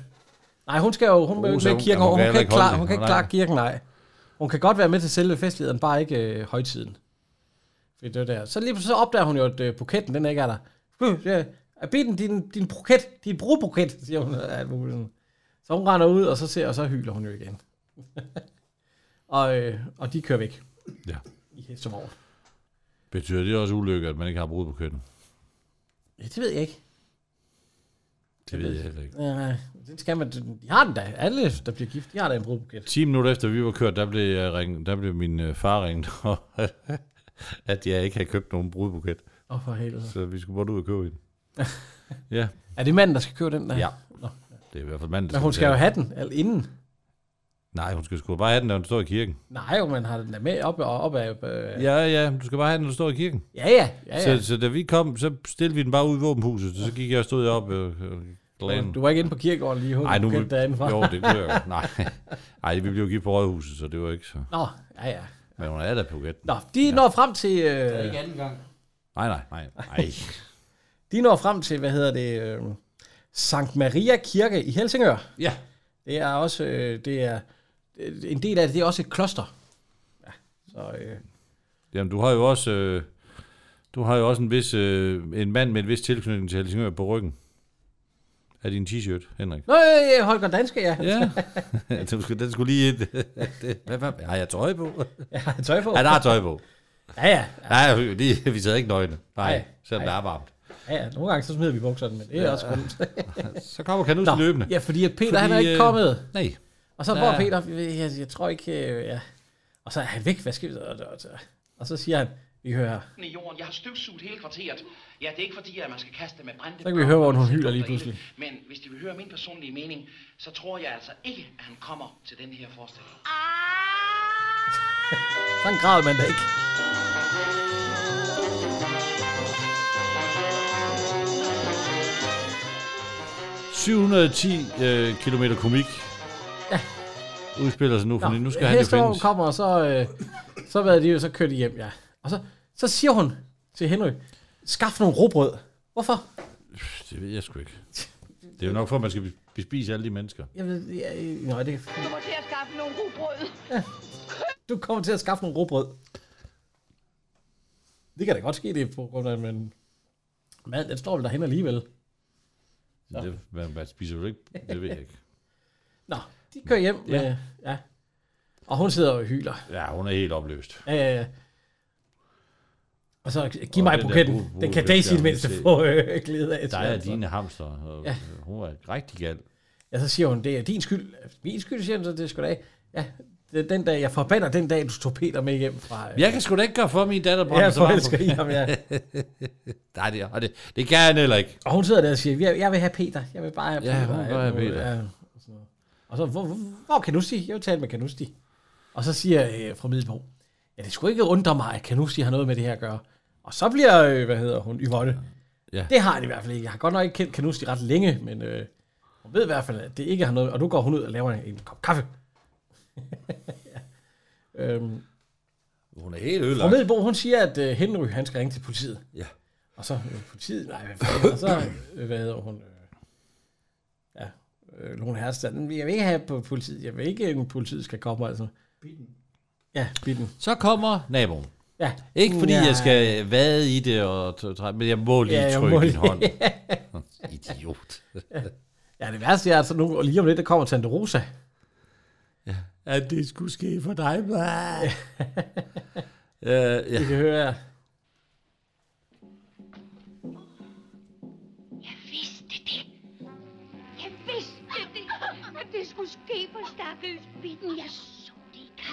Nej, hun skal jo hun Rosa, med hun- kirken. hun Hun, kan ikke klare, hun kan ikke klare kirken, nej. Hun kan godt være med til selve festligheden, bare ikke øh, højtiden. Fordi det er der. Så lige så opdager hun jo, at øh, buketten, den ikke er der. Øh, ja, er din, din buket, din brugbuket, siger hun. Alt muligt. Så hun render ud, og så ser og så hyler hun jo igen. og, øh, og de kører væk. Ja. I hestevogn. Betyder det også ulykke, at man ikke har brud på køkken? Ja, det ved jeg ikke. Det ved jeg heller ikke. Nej, det skal man. De har den da. Alle, der bliver gift, de har da en brudbuket. 10 minutter efter vi var kørt, der blev, jeg ring, der blev min øh, far ringet, at jeg ikke havde købt nogen brudbuket. Åh, for helvede. Så vi skulle bare ud og købe en. ja. Er det manden, der skal købe den der? Ja. Nå. Det er i hvert fald manden, der Men hun skal jo have den al- inden. Nej, hun skal sgu bare have den, når hun står i kirken. Nej, jo, man har den da med op og op af... Øh... Ja, ja, du skal bare have den, når du står i kirken. Ja, ja. ja, ja. Så, så da vi kom, så stillede vi den bare ud i våbenhuset, så gik jeg og stod op og, og glæden. Du var ikke inde på kirkegården lige Nej, nu buket derinde fra. Jo, det kunne jeg jo. Nej. Nej, vi blev givet på rådhuset, så det var ikke så. Nå, ja, ja. Men hun er da på gæt. Nå, de ja. når frem til... Øh... ikke anden gang. Nej, nej, nej. nej. De når frem til, hvad hedder det... Øh... Sankt Maria Kirke i Helsingør. Ja. Det er også... Øh, det er øh, en del af det, det er også et kloster. Ja, så... Øh, Jamen, du har jo også... Øh, du har jo også en vis... Øh, en mand med en vis tilknytning til Helsingør på ryggen. Af din t-shirt, Henrik. Nå, øh, Holger Danske, ja. Ja. den, skulle, den skulle lige... ind. det, hvad, hvad, har jeg tøj på? Jeg har tøj på. Ja, der er tøj på. Ja, ja. Nej, vi, vi sidder ikke nøgne. Nej, Nej, selvom nej. det er varmt. Ja, ja, nogle gange så smider vi bukserne, men det er Ja. også rundt. Så kommer Kanus Nå, løbende. Ja, fordi Peter, Fordi, han er ikke øh, kommet. nej. Og så er- Peter, jeg, jeg tror ikke, øh, ja. Og så er han væk, hvad skal vi og, og så siger han, vi hører i jorden. Jeg har støvsuget hele kvarteret. Ja, det er ikke fordi, at man skal kaste med brændte Så kan vi høre, hvor hun hyler lige pludselig. Men hvis de vil høre min personlige mening, så tror jeg altså ikke, at han kommer til den her forestilling. Sådan græder man da ikke. Øh, 710 øh, km komik. Ja. Udspiller sig nu, fordi nu skal han jo findes. kommer, og så, øh, så, hvad de, jo, så kører de hjem, ja. Og så, så siger hun til Henry, skaf nogle råbrød. Hvorfor? Det ved jeg sgu ikke. Det er jo nok for, at man skal bespise alle de mennesker. Jeg ved, ja, øh, nej, det, Du må til at skaffe nogle rugbrød. du kommer til at skaffe nogle råbrød. Det kan da godt ske, det er på grund af, men mad, den står vel derhen alligevel. Så. Det, hvad, hvad spiser du ikke? Det ved jeg ikke. Nå, de kører hjem. Ja. Ja. Med, ja. Og hun sidder og hyler. Ja, hun er helt opløst. Ja, ja, ja. Og så giv mig buketten. bu- Den kan Daisy det mindste få øh, glæde af. Der jeg, er dine hamster, og Ja. hun er rigtig gal. Ja, så siger hun, det er din skyld. Min skyld, siger hun, så det er sgu da. Ja, det er den dag, jeg forbander den dag, du tog Peter med hjem fra... øh, Jeg kan sgu da ikke gøre for, min datter brænder Jeg så på- i ham, ja. Nej, det, og det, det kan han heller ikke. Og hun sidder der og siger, jeg, jeg vil have Peter. Jeg vil bare have Ja, Peter. hun vil have Peter. Ja, og så, hvor, hvor, hvor er Kanusti? Jeg vil tale med Kanusti. Og så siger øh, fra Middelbo, ja, det skulle ikke undre mig, at Kanusti har noget med det her at gøre. Og så bliver, øh, hvad hedder hun, Yvonne. Ja. Det har han i hvert fald ikke. Jeg har godt nok ikke kendt Kanusti ret længe, men øh, hun ved i hvert fald, at det ikke har noget. Og nu går hun ud og laver en, en kop kaffe. ja. øhm, Hun er helt ødelagt. Middelbo, hun siger, at øh, Henry, han skal ringe til politiet. Ja. Og så øh, politiet, nej, hvad fanden, og så, øh, hvad hedder hun, øh, ja, øh, Lone Herstad, jeg vil ikke have på politiet, jeg vil ikke, at politiet skal komme, altså. Ja, bitten. Så kommer naboen. Ja. Ikke fordi Ja. jeg skal vade i det, og men jeg må lige Ja, jeg trykke må din lige- hånd. Idiot. Ja, det værste er, at så nu, lige om lidt, der kommer Tante Rosa. Ja. At det skulle ske for dig. ja, ja. Vi kan høre, Jeg vidste det. Jeg vidste det, at det skulle ske for stakkels bitten. Jeg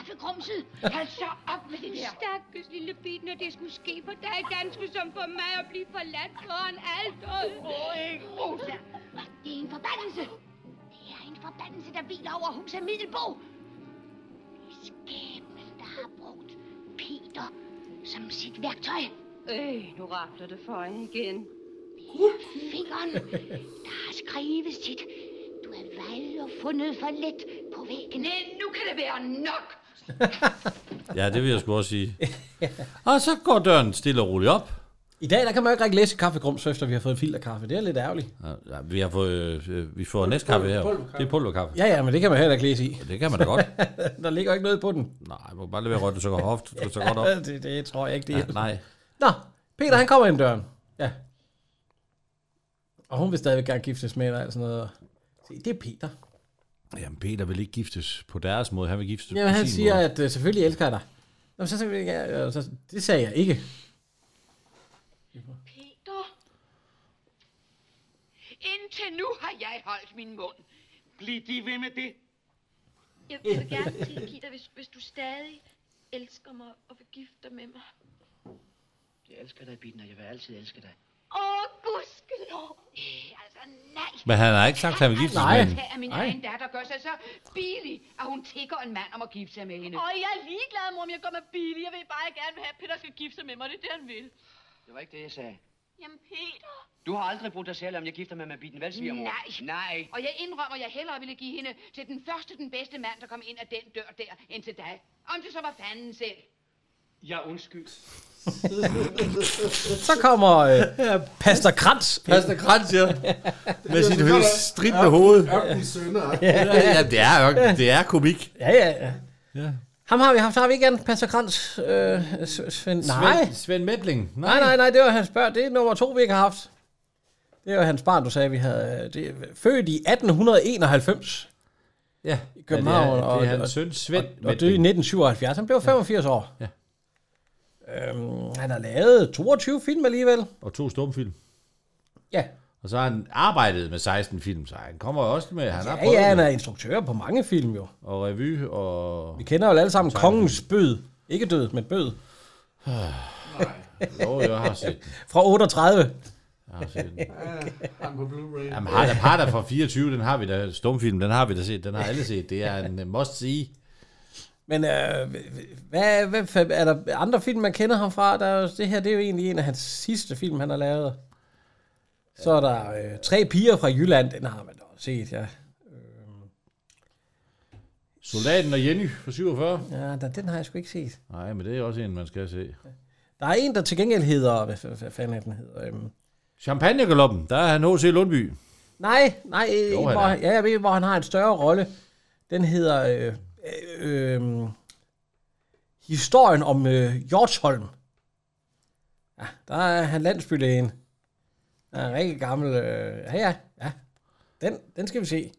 kaffegrumset. Hold så op med det der. Stakkels lille bitten, at det skulle ske for dig, danske, som for mig at blive forladt foran alt. Åh, ikke Rosa. Det er en forbandelse. Det er en forbandelse, der hviler over huset Middelbo. Det er skæbnen, der har brugt Peter som sit værktøj. Øh, nu rapler det for igen. Fingeren, der har skrevet sit. Du er valgt og fundet for let på væggen. Nej, nu kan det være nok. ja, det vil jeg sgu også sige. Og så går døren stille og roligt op. I dag, der kan man jo ikke rigtig læse kaffegrums, efter vi har fået filterkaffe. Det er lidt ærgerligt. Ja, ja, vi har fået, øh, vi får næste kaffe her. pulverkaffe. Det er pulverkaffe. Ja, ja, men det kan man heller ikke læse i. Det kan man da godt. der ligger ikke noget på den. Nej, må bare lade være rødt, så går hoft, så godt op. det, det tror jeg ikke, det Ja, er. nej. Nå, Peter, han kommer ind døren. Ja. Og hun vil stadigvæk gerne giftes med dig og sådan noget. Se, det er Peter. Jamen, Peter vil ikke giftes på deres måde. Han vil giftes Jamen, på han sin siger, måde. at uh, selvfølgelig elsker jeg dig. Nå, så, så, ja, så, det sagde jeg ikke. Peter. Indtil nu har jeg holdt min mund. Bliv de ved med det. Jeg vil gerne tilgive dig, hvis, hvis du stadig elsker mig og vil gifte dig med mig. Jeg elsker dig, Bitten, og jeg vil altid elske dig. Åh, gudskelov. Øh, nej. Men han har ikke sagt, at han vil giftes Nej. med hende. At min Nej. egen datter gør sig så billig, at hun tigger en mand om at gifte sig med hende. Og jeg er ligeglad, mor, om jeg går med billig. Jeg vil bare gerne have, at Peter skal gifte sig med mig. Det er det, han vil. Det var ikke det, jeg sagde. Jamen, Peter. Du har aldrig brugt dig selv, om jeg gifter mig med Bitten, vel, svigermor? Nej. Nej. Og jeg indrømmer, at jeg hellere ville give hende til den første, den bedste mand, der kom ind ad den dør der, end til dig. Om det så var fanden selv. Ja, undskyld. Så kommer øh, Pastor Krantz. Pastor Krantz, ja. Med sit høje stridende hoved. Ørkenens sønner. Ja, ja, det er, ørken- det er komik. Ja, ja, ja. Ja. Ham har vi haft, har vi ikke igen, Pastor Krantz? Øh, Svend, nej. Svend, Svend Medling. nej, nej, nej, det var hans børn. Det er nummer to, vi ikke har haft. Det var hans barn, du sagde, vi havde. Det er født i 1891 Ja, i København. Ja, det er, og, det er hans og, søn, Svend og, og døde i 1977. Han blev 85 år. Ja. Øhm, han har lavet 22 film alligevel. Og to stumfilm. Ja. Og så har han arbejdet med 16 film, så han kommer også med... Han har Ja, prøvet ja, han det. er instruktør på mange film jo. Og revy, og... Vi kender jo alle sammen Kongens Bød. Ikke død, men bød. Jo, jeg har set den. Fra 38. Jeg har set den. Han på Blu-ray. Jamen, har der, har der fra 24, den har vi da, stumfilm, den har vi da set, den har alle set. Det er en must see. Men øh, hvad, hvad, er der andre film, man kender ham fra? Der er, det her det er jo egentlig en af hans sidste film, han har lavet. Så er der øh, Tre piger fra Jylland. Den har man da set, ja. Soldaten og Jenny fra 47. Ja, den, den har jeg sgu ikke set. Nej, men det er også en, man skal se. Der er en, der til gengæld hedder... Hvad, hvad, hvad fanden er den hedder? Øhm, Champagnegaloppen, der er han H.C. Lundby. nej, nej, øh, Jo, hvor, ja, jeg ved, hvor han har en større rolle. Den hedder... Øh, øh, øh, historien om øh, Hjortsholm. Ja, der er han landsbylægen. Der er en rigtig gammel... Øh, ja, ja, ja. Den, den skal vi se.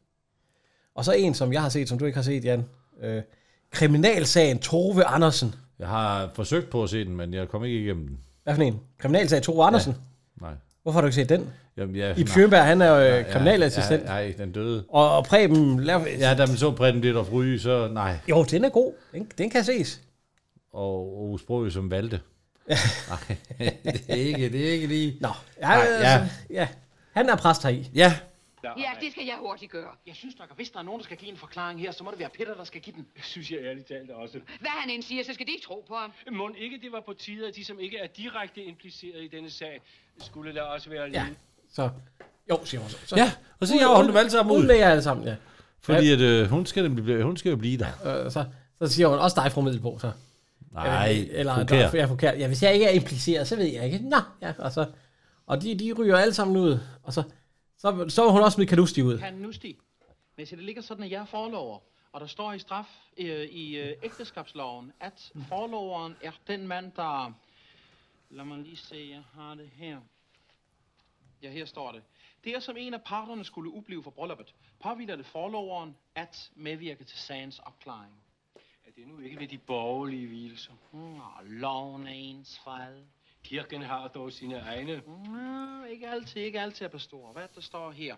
Og så en, som jeg har set, som du ikke har set, Jan. Øh, Kriminalsagen Tove Andersen. Jeg har forsøgt på at se den, men jeg kom ikke igennem den. Hvad for en? Kriminalsag Tove Andersen? Nej. Hvorfor har du ikke set den? Jamen, ja, Ib Schønberg, han er jo øh, Nej, kriminalassistent. Ja, nej, den døde. Og, og Preben laver... Ja, da man så Preben lidt og ryge, så nej. Jo, den er god. Den, den kan ses. Og Ove Sprogøe som valgte. nej, det er ikke, det er ikke lige... Nå, ja, Nej, ja. ja. ja. Han er præst heri. Ja. Ja, det skal jeg hurtigt gøre. Jeg synes nok, at hvis der er nogen, der skal give en forklaring her, så må det være Peter, der skal give den. synes jeg ærligt talt også. Hvad han end siger, så skal de ikke tro på ham. Må ikke det var på tide, at de, som ikke er direkte impliceret i denne sag, skulle lade os være Ja. Så, jo, siger hun så. så. Ja, og så jager hun dem alle sammen ud. Med jer alle sammen, ja. Fordi at, øh, hun, skal, blive- hun skal jo blive der. Øh, så, så siger hun også dig fra Middelbo, så. Nej, eller forkert. Der, ja, forkert. Ja, hvis jeg ikke er impliceret, så ved jeg ikke. Nå, ja, og så... Og de, de ryger alle sammen ud, og så, så, så var hun også med Kalusti ud. Kan nu stig. Men det ligger sådan, at jeg er forlover. Og der står i straf øh, i øh, ægteskabsloven, at forloveren er den mand, der... Lad mig lige se, jeg har det her. Ja, her står det. Det er som en af parterne skulle ublive for brylluppet. Påviler det forloveren at medvirke til sagens opklaring. Er det nu ikke ved de borgerlige hvilelser? Nå, loven er ens fred. Kirken har dog sine egne. Nå, ikke altid, ikke altid pastor. Hvad der står her?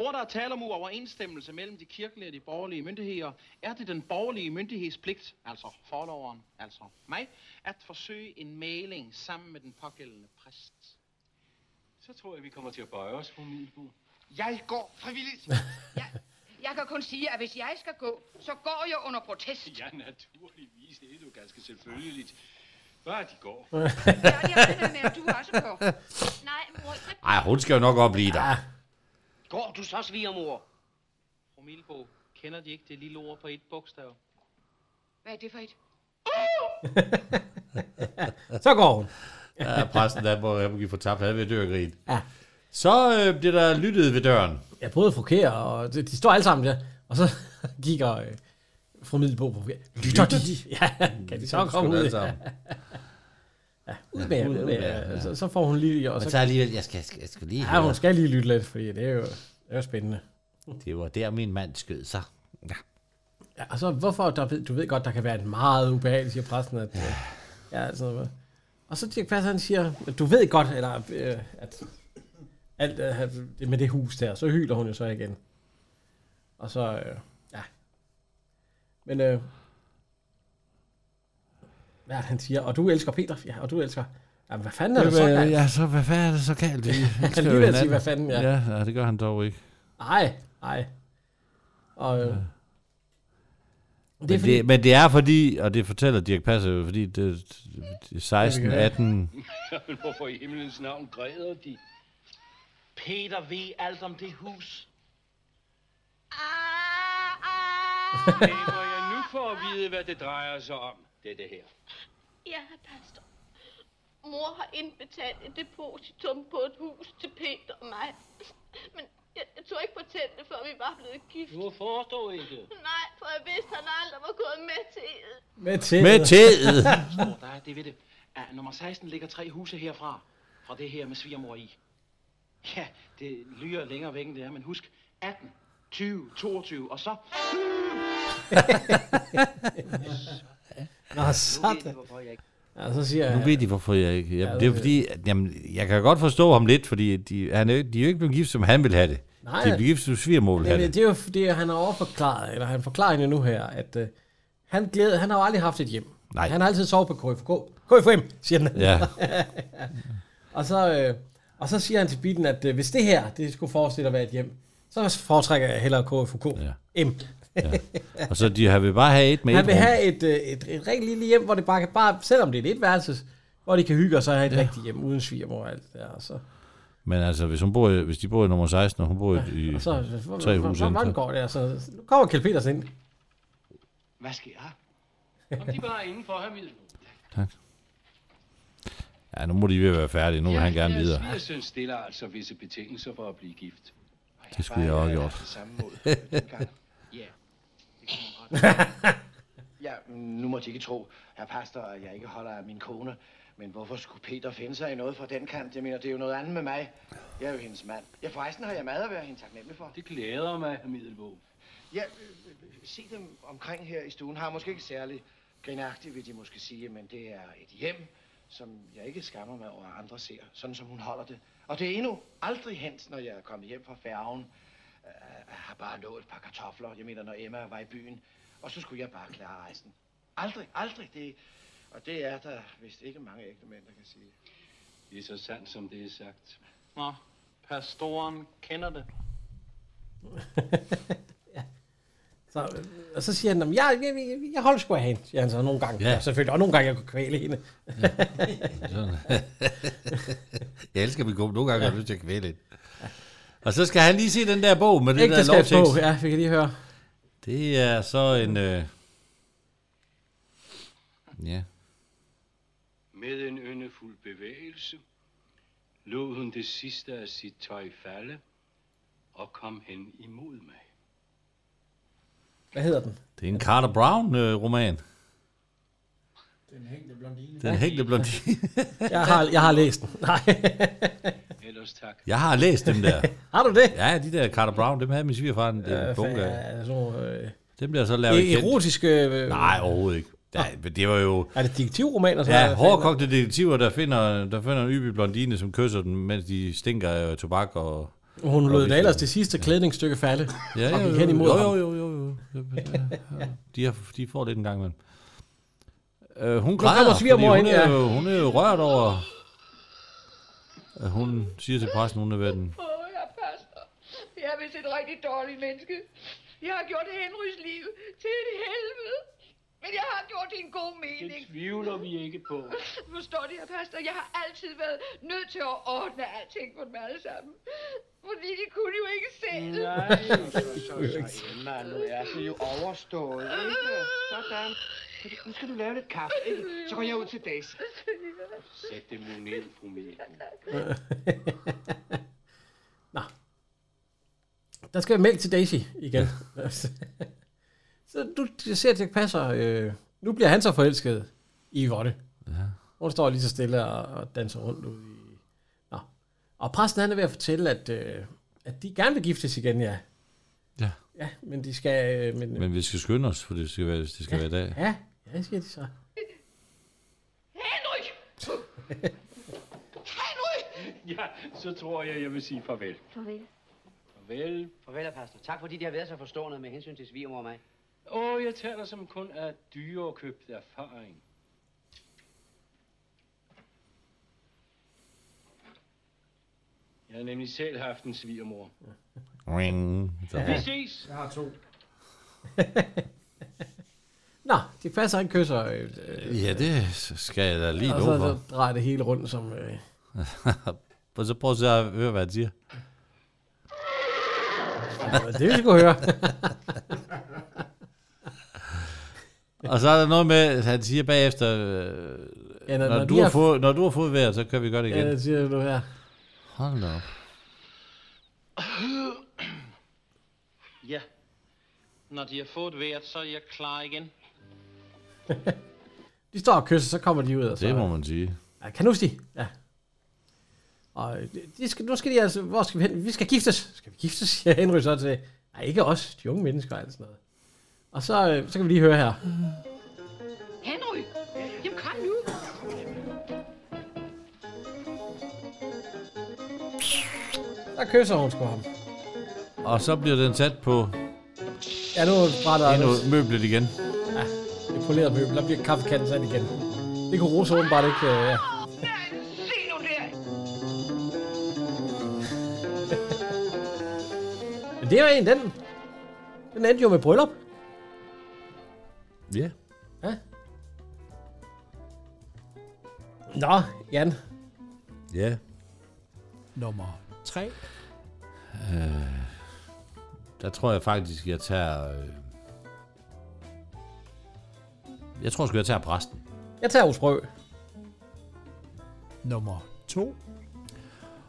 Hvor der er tale om uoverensstemmelse mellem de kirkelige og de borgerlige myndigheder, er det den borgerlige myndighedspligt, altså forloveren, altså mig, at forsøge en mailing sammen med den pågældende præst. Så tror jeg, vi kommer til at bøje os, fru Middelbo. Jeg går frivilligt. Jeg kan kun sige, at hvis jeg skal gå, så går jeg under protest. Ja, naturligvis. Det er jo ganske selvfølgeligt. Bare de går. Ja, jeg regner med, at du også går. Nej, mor, så Ej, hun skal jo nok op blive der. Går du så, svigermor? Fru Milbo, kender de ikke det lille ord på et bogstav? Hvad er det for et? Så går hun. Ja, præsten, der må jeg må give for tabt, han vil dø af grin. Ja. Så øh, bliver der lyttet ved døren. Ja, både fru Kjær og de, de står alle sammen der. Og så kigger øh, fru Middelbo på. Lytter de? Ja, kan de så komme ud? alle sammen. Ja, ud med jer, ud med jer. Så, så får hun lige... Og Men så, så alligevel, jeg skal, jeg skal, jeg skal lige Ja, hun skal lige lytte lidt, fordi det er jo, det er jo spændende. Det var der, min mand skød sig. Ja. Ja, og så hvorfor, der ved, du ved godt, der kan være en meget ubehageligt, siger præsten, at, ja. ja, altså, og så Dirk Passer, han siger, du ved godt, eller, øh, at alt øh, med det hus der, så hyler hun jo så igen. Og så, øh, ja. Men, øh, hvad det, han siger? Og du elsker Peter? Ja, og du elsker... Jamen, hvad fanden er det så galt? Ja, så hvad fanden er det så galt? Vi elsker lige ved at sige, hvad fanden, ja. ja. Ja, det gør han dog ikke. Nej, nej. Og, øh, Det men, det, men det er fordi, og det fortæller Dirk Passer jo, fordi det, det er 16, 18... Men hvorfor i himlens navn græder de? Peter ved alt om det hus. Det må jeg nu få at vide, hvad det drejer sig om, det det her. Ja, pastor. mor har indbetalt et depositum på et hus til Peter og mig. Men jeg, jeg tog ikke fortælle det, før vi var blevet gift. Du forstår ikke. Nej, for jeg vidste, at han aldrig var gået med til Med til. Med til. Hvor der er det ved det. Ja, nummer 16 ligger tre huse herfra. Fra det her med svigermor i. Ja, det lyder længere væk end det er, men husk 18, 20, 22, og så... Nå, sådan. Ja, så siger Nu jeg... ved de, hvorfor jeg ikke... Ja, Jamen, det er fordi, at, jamen, jeg kan godt forstå ham lidt, fordi de, han er, de er jo ikke blevet gift, som han vil have det. Nej. De er blevet gift, som svigermor vil have det, det. det er jo fordi, han har overforklaret, eller han forklarer hende nu her, at øh, han, glæder, han har jo aldrig haft et hjem. Nej. Han har altid sovet på KFK. KFM, siger han. Ja. og, så, øh, og så siger han til bilen, at øh, hvis det her, det skulle forestille at være et hjem, så foretrækker jeg hellere KFK. Ja. M. Ja. Og så de har vil bare have et med Han et vil rum. have et, øh, et, et rigtig lille hjem, hvor det bare, kan- bare selvom det er et etværelses, hvor de kan hygge og så have et ja. rigtigt hjem, uden svigermor og alt det der. Og så, Men altså, hvis, hun bor i, hvis de bor i nummer 16, og hun bor i, og så hvor, tre huse hvor, så- går det? Altså, nu kommer Kjeld Petersen ind. Hvad sker der? Kom de bare indenfor, her Middelbo. Ja, nu må de ved at være færdige. Nu vil han gerne videre. Svigersøn stiller altså visse betingelser for at blive gift. Det skulle jeg også have gjort. Ja, nu må de ikke tro, herr pastor, at jeg ikke holder af min kone. Men hvorfor skulle Peter finde sig i noget fra den kant? Jeg mener, det er jo noget andet med mig. Jeg er jo hendes mand. Ja, forresten har jeg mad at være hende taknemmelig for. Det glæder mig, herr Middelbo. Ja, øh, øh, se dem omkring her i stuen. Har måske ikke særlig grinagtigt, vil de måske sige, men det er et hjem, som jeg ikke skammer mig over, at andre ser, sådan som hun holder det. Og det er endnu aldrig hent, når jeg er kommet hjem fra færgen. Øh, Jeg har bare nået et par kartofler, jeg mener, når Emma var i byen. Og så skulle jeg bare klare rejsen. Aldrig, aldrig. Det, og det er der vist ikke mange ægte mænd, der kan sige. Det er så sandt, som det er sagt. Nå, pastoren kender det. Så, og så siger han, "Jamen, jeg, jeg, jeg, jeg holder sgu af hende, siger han så nogle gange. Ja. Ja. Selvfølgelig, og nogle gange jeg kunne kvæle hende. Sådan. jeg elsker min kone. Nogle gange har jeg lyst til at kvæle lidt. Og så skal han lige se den der bog med det der Ægteskabsbog, lovtekst. ja, vi kan lige høre. Det er så en... Øh... Ja. Med en yndefuld bevægelse lod hun det sidste af sit tøj falde og kom hen imod mig. Hvad hedder den? Det er en Carter Brown-roman. Den hængte blondine. Den hængte blondine. Jeg har, jeg har læst den. Nej. Ellers tak. Jeg har læst dem der. Har du det? Ja, de der Carter Brown, dem havde min svigerfar en Ja, øh, bunke af. ja, nogle, øh, Dem bliver så lavet e- erotiske... Øh, Nej, overhovedet ikke. Nej, men det var jo... Er det detektivromaner? så? Ja, hårdkogte detektiver, der finder, der finder en yby blondine, som kysser den, mens de stinker af tobak og... Hun og lod da ellers det sidste klædningsstykke falde. Ja, og gik jo, hen imod jo, jo, jo, jo, jo. Ja, De, har, de får lidt en gang imellem. Øh, hun græder, hun, er ja. jo, hun er jo rørt over, at hun siger til præsten, hun er ved den. Åh, jeg pastor. Jeg er vist et rigtig dårligt menneske. Jeg har gjort Henrys liv til et helvede. Men jeg har gjort det i en god mening. Det tvivler vi ikke på. Forstår du, herr pastor? Jeg har altid været nødt til at ordne alting på dem alle sammen. Fordi de kunne jo ikke selv. Nej, så, så, så, Emma, nu er det jo overstået, ikke? Sådan. Nu skal du lave lidt kaffe, ikke? Så går jeg ud til Daisy. Sæt dem nu ned, fru. Nå. Der skal mælk til Daisy igen. så du ser, at det passer. Øh, nu bliver han så forelsket i Yvonne. Ja. Hun står lige så stille og, danser rundt ud i... Nå. Og præsten han er ved at fortælle, at, øh, at de gerne vil giftes igen, ja. Ja. Ja, men de skal... Øh, men, Men vi skal skynde os, for det skal være, det skal være i dag. Ja, ja, siger de så. Henry! Henry! Ja, så tror jeg, jeg vil sige farvel. Farvel. Farvel. Farvel, pastor. Tak fordi de har været så forstående med hensyn til svigermor og mig. Åh, jeg taler som kun af dyrekøbt erfaring. Jeg har nemlig selv haft en svigermor. Ring. Vi ses. Jeg har to. Nå, de passer en kysser. Øh, øh, Ja, det skal jeg da lige og love så, for. så drejer det hele rundt som... Øh, Og så prøv at høre, hvad han siger. Ja, det vil vi sgu høre. Og så er der noget med, at han siger bagefter, øh, Ja, når- når, når du har har- fået, når du har fået vejret, så kan vi gøre det igen. Ja, det siger du her. Hold da op. Ja. Når de har fået vejret, så er jeg klar igen. De står og kysser, så kommer de ud. Og så, Det må man sige. Ja, kan du huske de? Ja. Og de- skal, nu skal de altså, hvor skal vi hen? Vi skal giftes. Skal vi giftes, siger Henry så til. Nej, ikke os, de unge mennesker og alt sådan noget. Og så, øh, så kan vi lige høre her. Henry! Jamen kom nu! Der kysser hun sgu ham. Og så bliver den sat på Ja, nu brænder endnu møblet igen. Polerede møbel. Der bliver kaffekanden sat igen. Det kunne Rosa åbenbart ikke... Øh, ja. Men det er jo en, den... Den endte jo med bryllup. Ja. Ja. Nå, Jan. Ja. Nummer 3. Øh, der tror jeg faktisk, jeg tager... Øh, jeg tror sgu, jeg tager præsten. Jeg tager Osbrø. Nummer 2.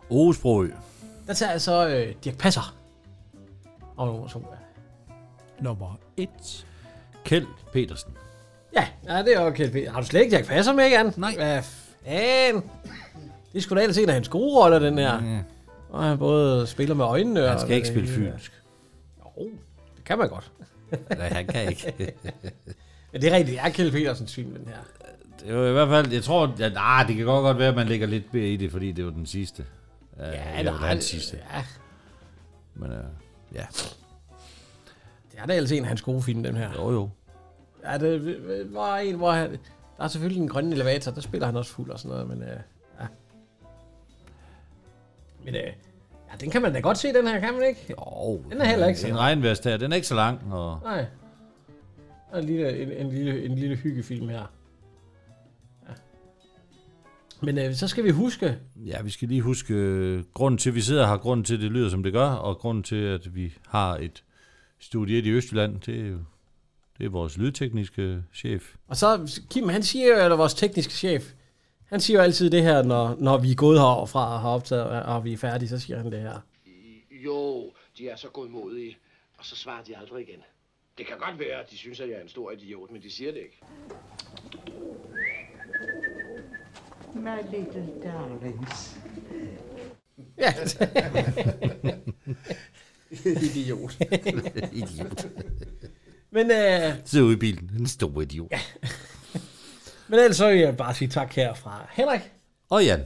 Osbrø. Der tager jeg så øh, Dirk Passer. Og nummer to. ja. Nummer 1. Kjeld Petersen. Ja, ja, det er okay. Har du slet ikke Dirk Passer med, Jan? Nej. Hvad fan? Det er sgu da ellers en af hans gode roller, den her. Ja. Og han både spiller med øjnene Han og... skal ikke spille fynsk. Jo, det kan man godt. Nej, han kan ikke. Men det er rigtigt, det er Kjeld Petersens film, den her. Det er jo i hvert fald, jeg tror, at ah, det kan godt godt være, at man lægger lidt mere i det, fordi det var den sidste. Ja, Ja, det var nej, hans sidste. Ja, Men uh, ja. det er da ellers en af hans gode film, den her. Jo, jo. Ja, det var en, hvor han... Der er selvfølgelig en grønne elevator, der spiller han også fuld og sådan noget, men... Øh, ja. Men øh, ja, den kan man da godt se, den her, kan man ikke? Jo. Den er heller ikke så En regnværs der, den er ikke så lang. Og Nej. Der en lille, en, en, lille, en lille hyggefilm her. Ja. Men øh, så skal vi huske... ja, vi skal lige huske, øh, grunden til, at vi sidder her, grunden til, at det lyder, som det gør, og grunden til, at vi har et studie i Østjylland, det er jo det er vores lydtekniske chef. Og så, Kim, han siger jo, eller vores tekniske chef, han siger jo altid det her, når, når vi er gået herfra og har optaget, og vi er færdige, så siger han det her. Jo, de er så godmodige, og så svarer de aldrig igen. Det kan godt være, at de synes, at jeg er en stor idiot, men de siger det ikke. My little darlings. Ja. Idiot. Idiot. Men, øh, Sidder ude i bilen. En stor idiot. men ellers så vil jeg bare sige tak her fra Henrik. Og Jan.